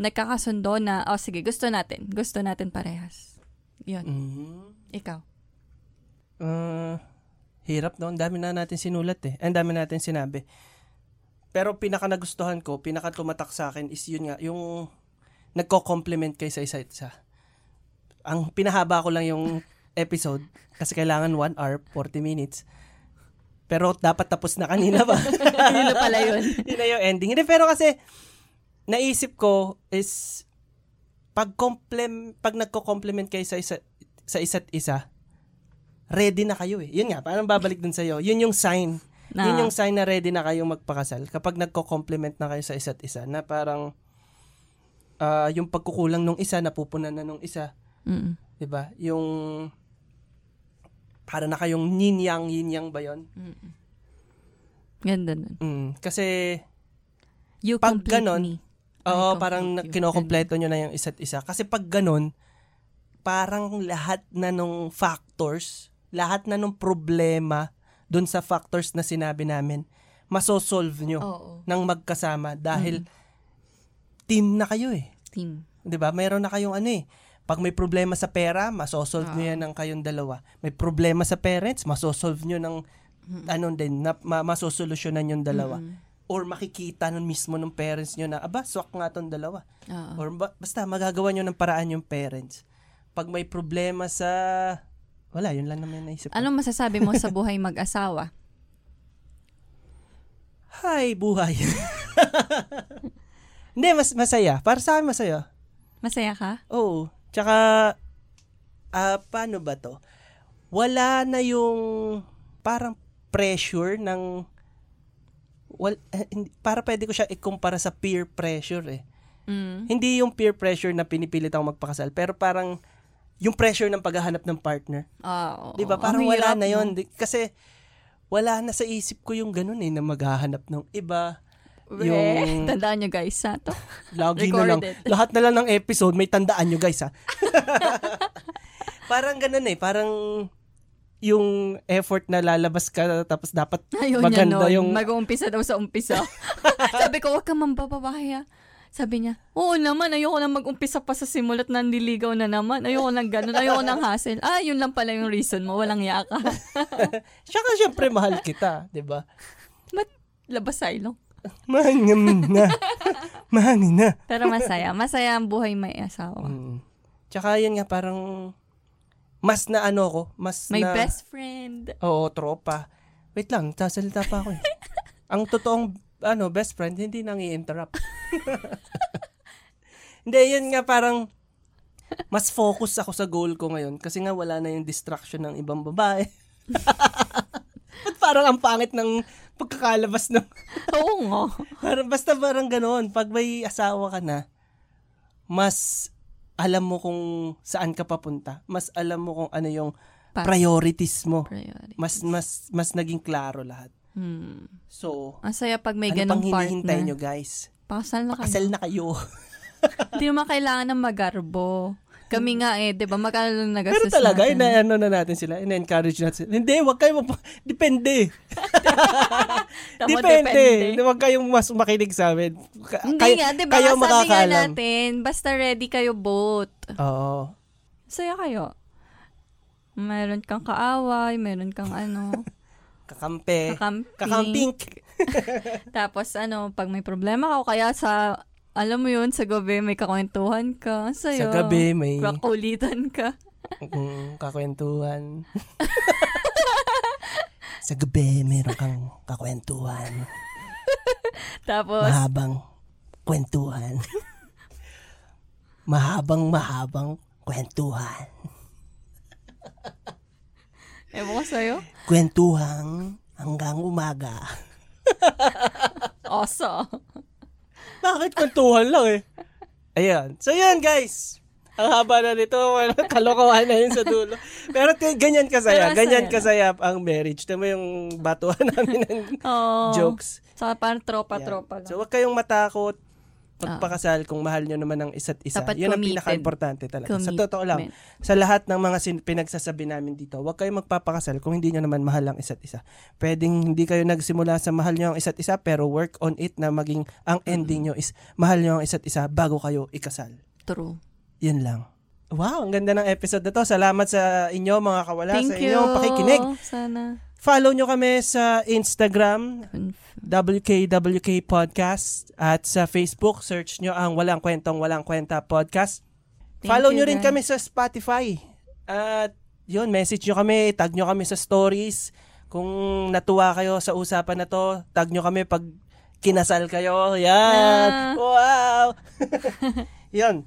nagkakasundo na, oh sige, gusto natin. Gusto natin parehas. Yun. Mm. Ikaw. Ah, hirap no. Ang dami na natin sinulat eh. Ang dami natin sinabi. Pero pinaka nagustuhan ko, pinaka tumatak sa akin is yun nga, yung nagko-complement kayo sa isa't isa. Ang pinahaba ko lang yung episode kasi kailangan 1 hour, 40 minutes. Pero dapat tapos na kanina ba? Yun na pala yun. [laughs] yun na yung ending. Hindi, pero kasi naisip ko is pag complem pag nagko-complement kayo sa isa, sa isa't isa, ready na kayo eh. Yun nga, parang babalik dun sa'yo. Yun yung sign. Na, Yun yung sign na ready na kayong magpakasal. Kapag nagko-complement na kayo sa isa't isa, na parang ah, yung pagkukulang nung isa, napupunan na nung isa. Mm-mm. 'di ba Yung para na kayong yin-yang, yin-yang ba yun? Mm-mm. Ganda nun. Mm, kasi You Pag ganon. Oo, parang you. kinokompleto nyo na yung isa't isa. Kasi pag ganun, parang lahat na nung factors, lahat na nung problema dun sa factors na sinabi namin, masosolve nyo Oo. nang magkasama dahil team na kayo eh. Team. 'Di ba? Meron na kayong ano eh. Pag may problema sa pera, masosolve nyo yan ng kayong dalawa. May problema sa parents, masosolve nyo ng ano din, na, ma- masosolusyonan yung dalawa. Or makikita nun mismo ng parents nyo na, aba, swak nga tong dalawa. Oo. Or ba- basta magagawa nyo ng paraan yung parents. Pag may problema sa... Wala, yun lang naman yung naisip ko. Anong masasabi mo sa [laughs] buhay mag-asawa? Hi, buhay. [laughs] Hindi, mas masaya. Para sa akin, masaya. Masaya ka? Oo. Tsaka, ah, paano ba to? Wala na yung parang pressure ng wal, eh, hindi- para pwede ko siya ikumpara sa peer pressure eh. Mm. Hindi yung peer pressure na pinipilit ako magpakasal, pero parang yung pressure ng paghahanap ng partner. Oo. 'Di ba? Ang Parang wala na? 'yon. Kasi wala na sa isip ko yung ganun eh na maghahanap ng iba. Yung- tandaan nyo guys, ha? To. [laughs] Lagi na lang. Lahat na lang ng episode, may tandaan nyo guys ha. [laughs] parang ganun eh. Parang yung effort na lalabas ka tapos dapat Ayun maganda niya yung... Mag-uumpisa daw sa umpisa. [laughs] Sabi ko, wag ka mambababae ha. Sabi niya, oo naman, ayoko na mag-umpisa pa sa simulat na nililigaw na naman. Ayoko nang ganun, ayoko nang hassle. Ah, yun lang pala yung reason mo, walang yaka. Saka syempre mahal kita, di ba? Ba't labas silong? Mahangin na. [laughs] Mahangin na. Pero masaya. Masaya ang buhay may asawa. Mm. Tsaka yun nga parang mas na ano ko, mas May na... best friend. Oo, tropa. Wait lang, sasalita pa ako eh. Ang totoong ano, best friend, hindi nang i-interrupt. [laughs] hindi, yun nga parang mas focus ako sa goal ko ngayon kasi nga wala na yung distraction ng ibang babae. Ba't [laughs] parang ang pangit ng pagkakalabas ng... [laughs] Oo nga. Parang, basta parang ganoon. Pag may asawa ka na, mas alam mo kung saan ka papunta. Mas alam mo kung ano yung Pa- priorities mo. Priority. Mas mas mas naging klaro lahat. Hmm. So, Ang saya pag may ano ganong pang hinihintay partner. nyo guys? Pakasal na kayo. Pakasal na kayo. [laughs] Hindi naman kailangan ng magarbo. Kami nga eh, di ba? Magkano lang nagastos Pero talaga, natin? ina-ano na natin sila, ina-encourage natin sila. Hindi, wag kayo, map- depende. [laughs] Tama, depende. Huwag kayong mas makinig sa amin. Ka- Hindi kayo- nga, di ba? Kayo Sabi nga natin, basta ready kayo both. Oo. Saya kayo. Meron kang kaaway, meron kang ano, [laughs] kakampi. Kakampink. [laughs] Tapos ano, pag may problema ka o kaya sa, alam mo yun, sa gabi may kakwentuhan ka. Ang Sa gabi, may Kakulitan ka. mm, kakwentuhan. [laughs] sa gabi, meron kang kakwentuhan. Tapos, Mahabang kwentuhan. mahabang mahabang kwentuhan. ewan ko sa'yo. Kwentuhang hanggang umaga. [laughs] Oso. Bakit kwentuhan lang eh? Ayan. So yan guys. Ang haba na nito. [laughs] Kalokohan na yun sa dulo. Pero t- ganyan kasaya. Pero Ganyan kasaya ang marriage. Tama yung batuhan [laughs] namin ng Oh. jokes. Saka parang tropa-tropa lang. So wag kayong matakot magpakasal kung mahal nyo naman ang isa't isa. Dapat Yun ang committed. pinaka-importante talaga. Sa totoo lang, sa lahat ng mga sin- pinagsasabi namin dito, huwag kayong magpapakasal kung hindi nyo naman mahal ang isa't isa. Pwedeng hindi kayo nagsimula sa mahal nyo ang isa't isa, pero work on it na maging ang ending nyo is mahal nyo ang isa't isa bago kayo ikasal. True. Yun lang. Wow, ang ganda ng episode na to. Salamat sa inyo mga kawala, Thank sa you. inyong pakikinig. Sana. Follow nyo kami sa Instagram, WKWK Podcast at sa Facebook, search nyo ang Walang Kwentong Walang Kwenta Podcast. Thank Follow you, nyo rin guys. kami sa Spotify. At yun, message nyo kami, tag nyo kami sa stories. Kung natuwa kayo sa usapan na to, tag nyo kami pag kinasal kayo. Yan! Ah. Wow! [laughs] [laughs] yun.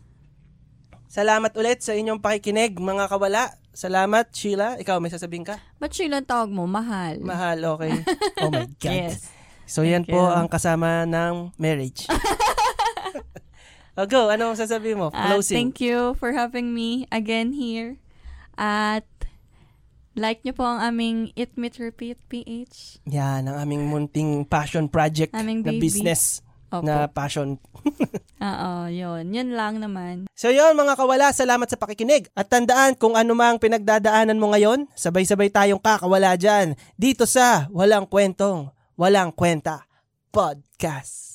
Salamat ulit sa inyong pakikinig, mga kawala. Salamat, Sheila. Ikaw, may sasabihin ka? Ba't siya lang tawag mo? Mahal. Mahal, okay. [laughs] Oh my God. Yes. So yan Thank po you. ang kasama ng marriage. [laughs] oh, go, ano ang sasabihin mo? Closing. thank you for having me again here. At like nyo po ang aming Eat, Meet, Repeat PH. Yan, ang aming munting passion project Aming na baby. business Opo. na passion. [laughs] Oo, yun. Yun lang naman. So yun mga kawala, salamat sa pakikinig. At tandaan kung ano mang pinagdadaanan mo ngayon, sabay-sabay tayong kakawala dyan. Dito sa Walang Kwentong, Walang Kwenta Podcast.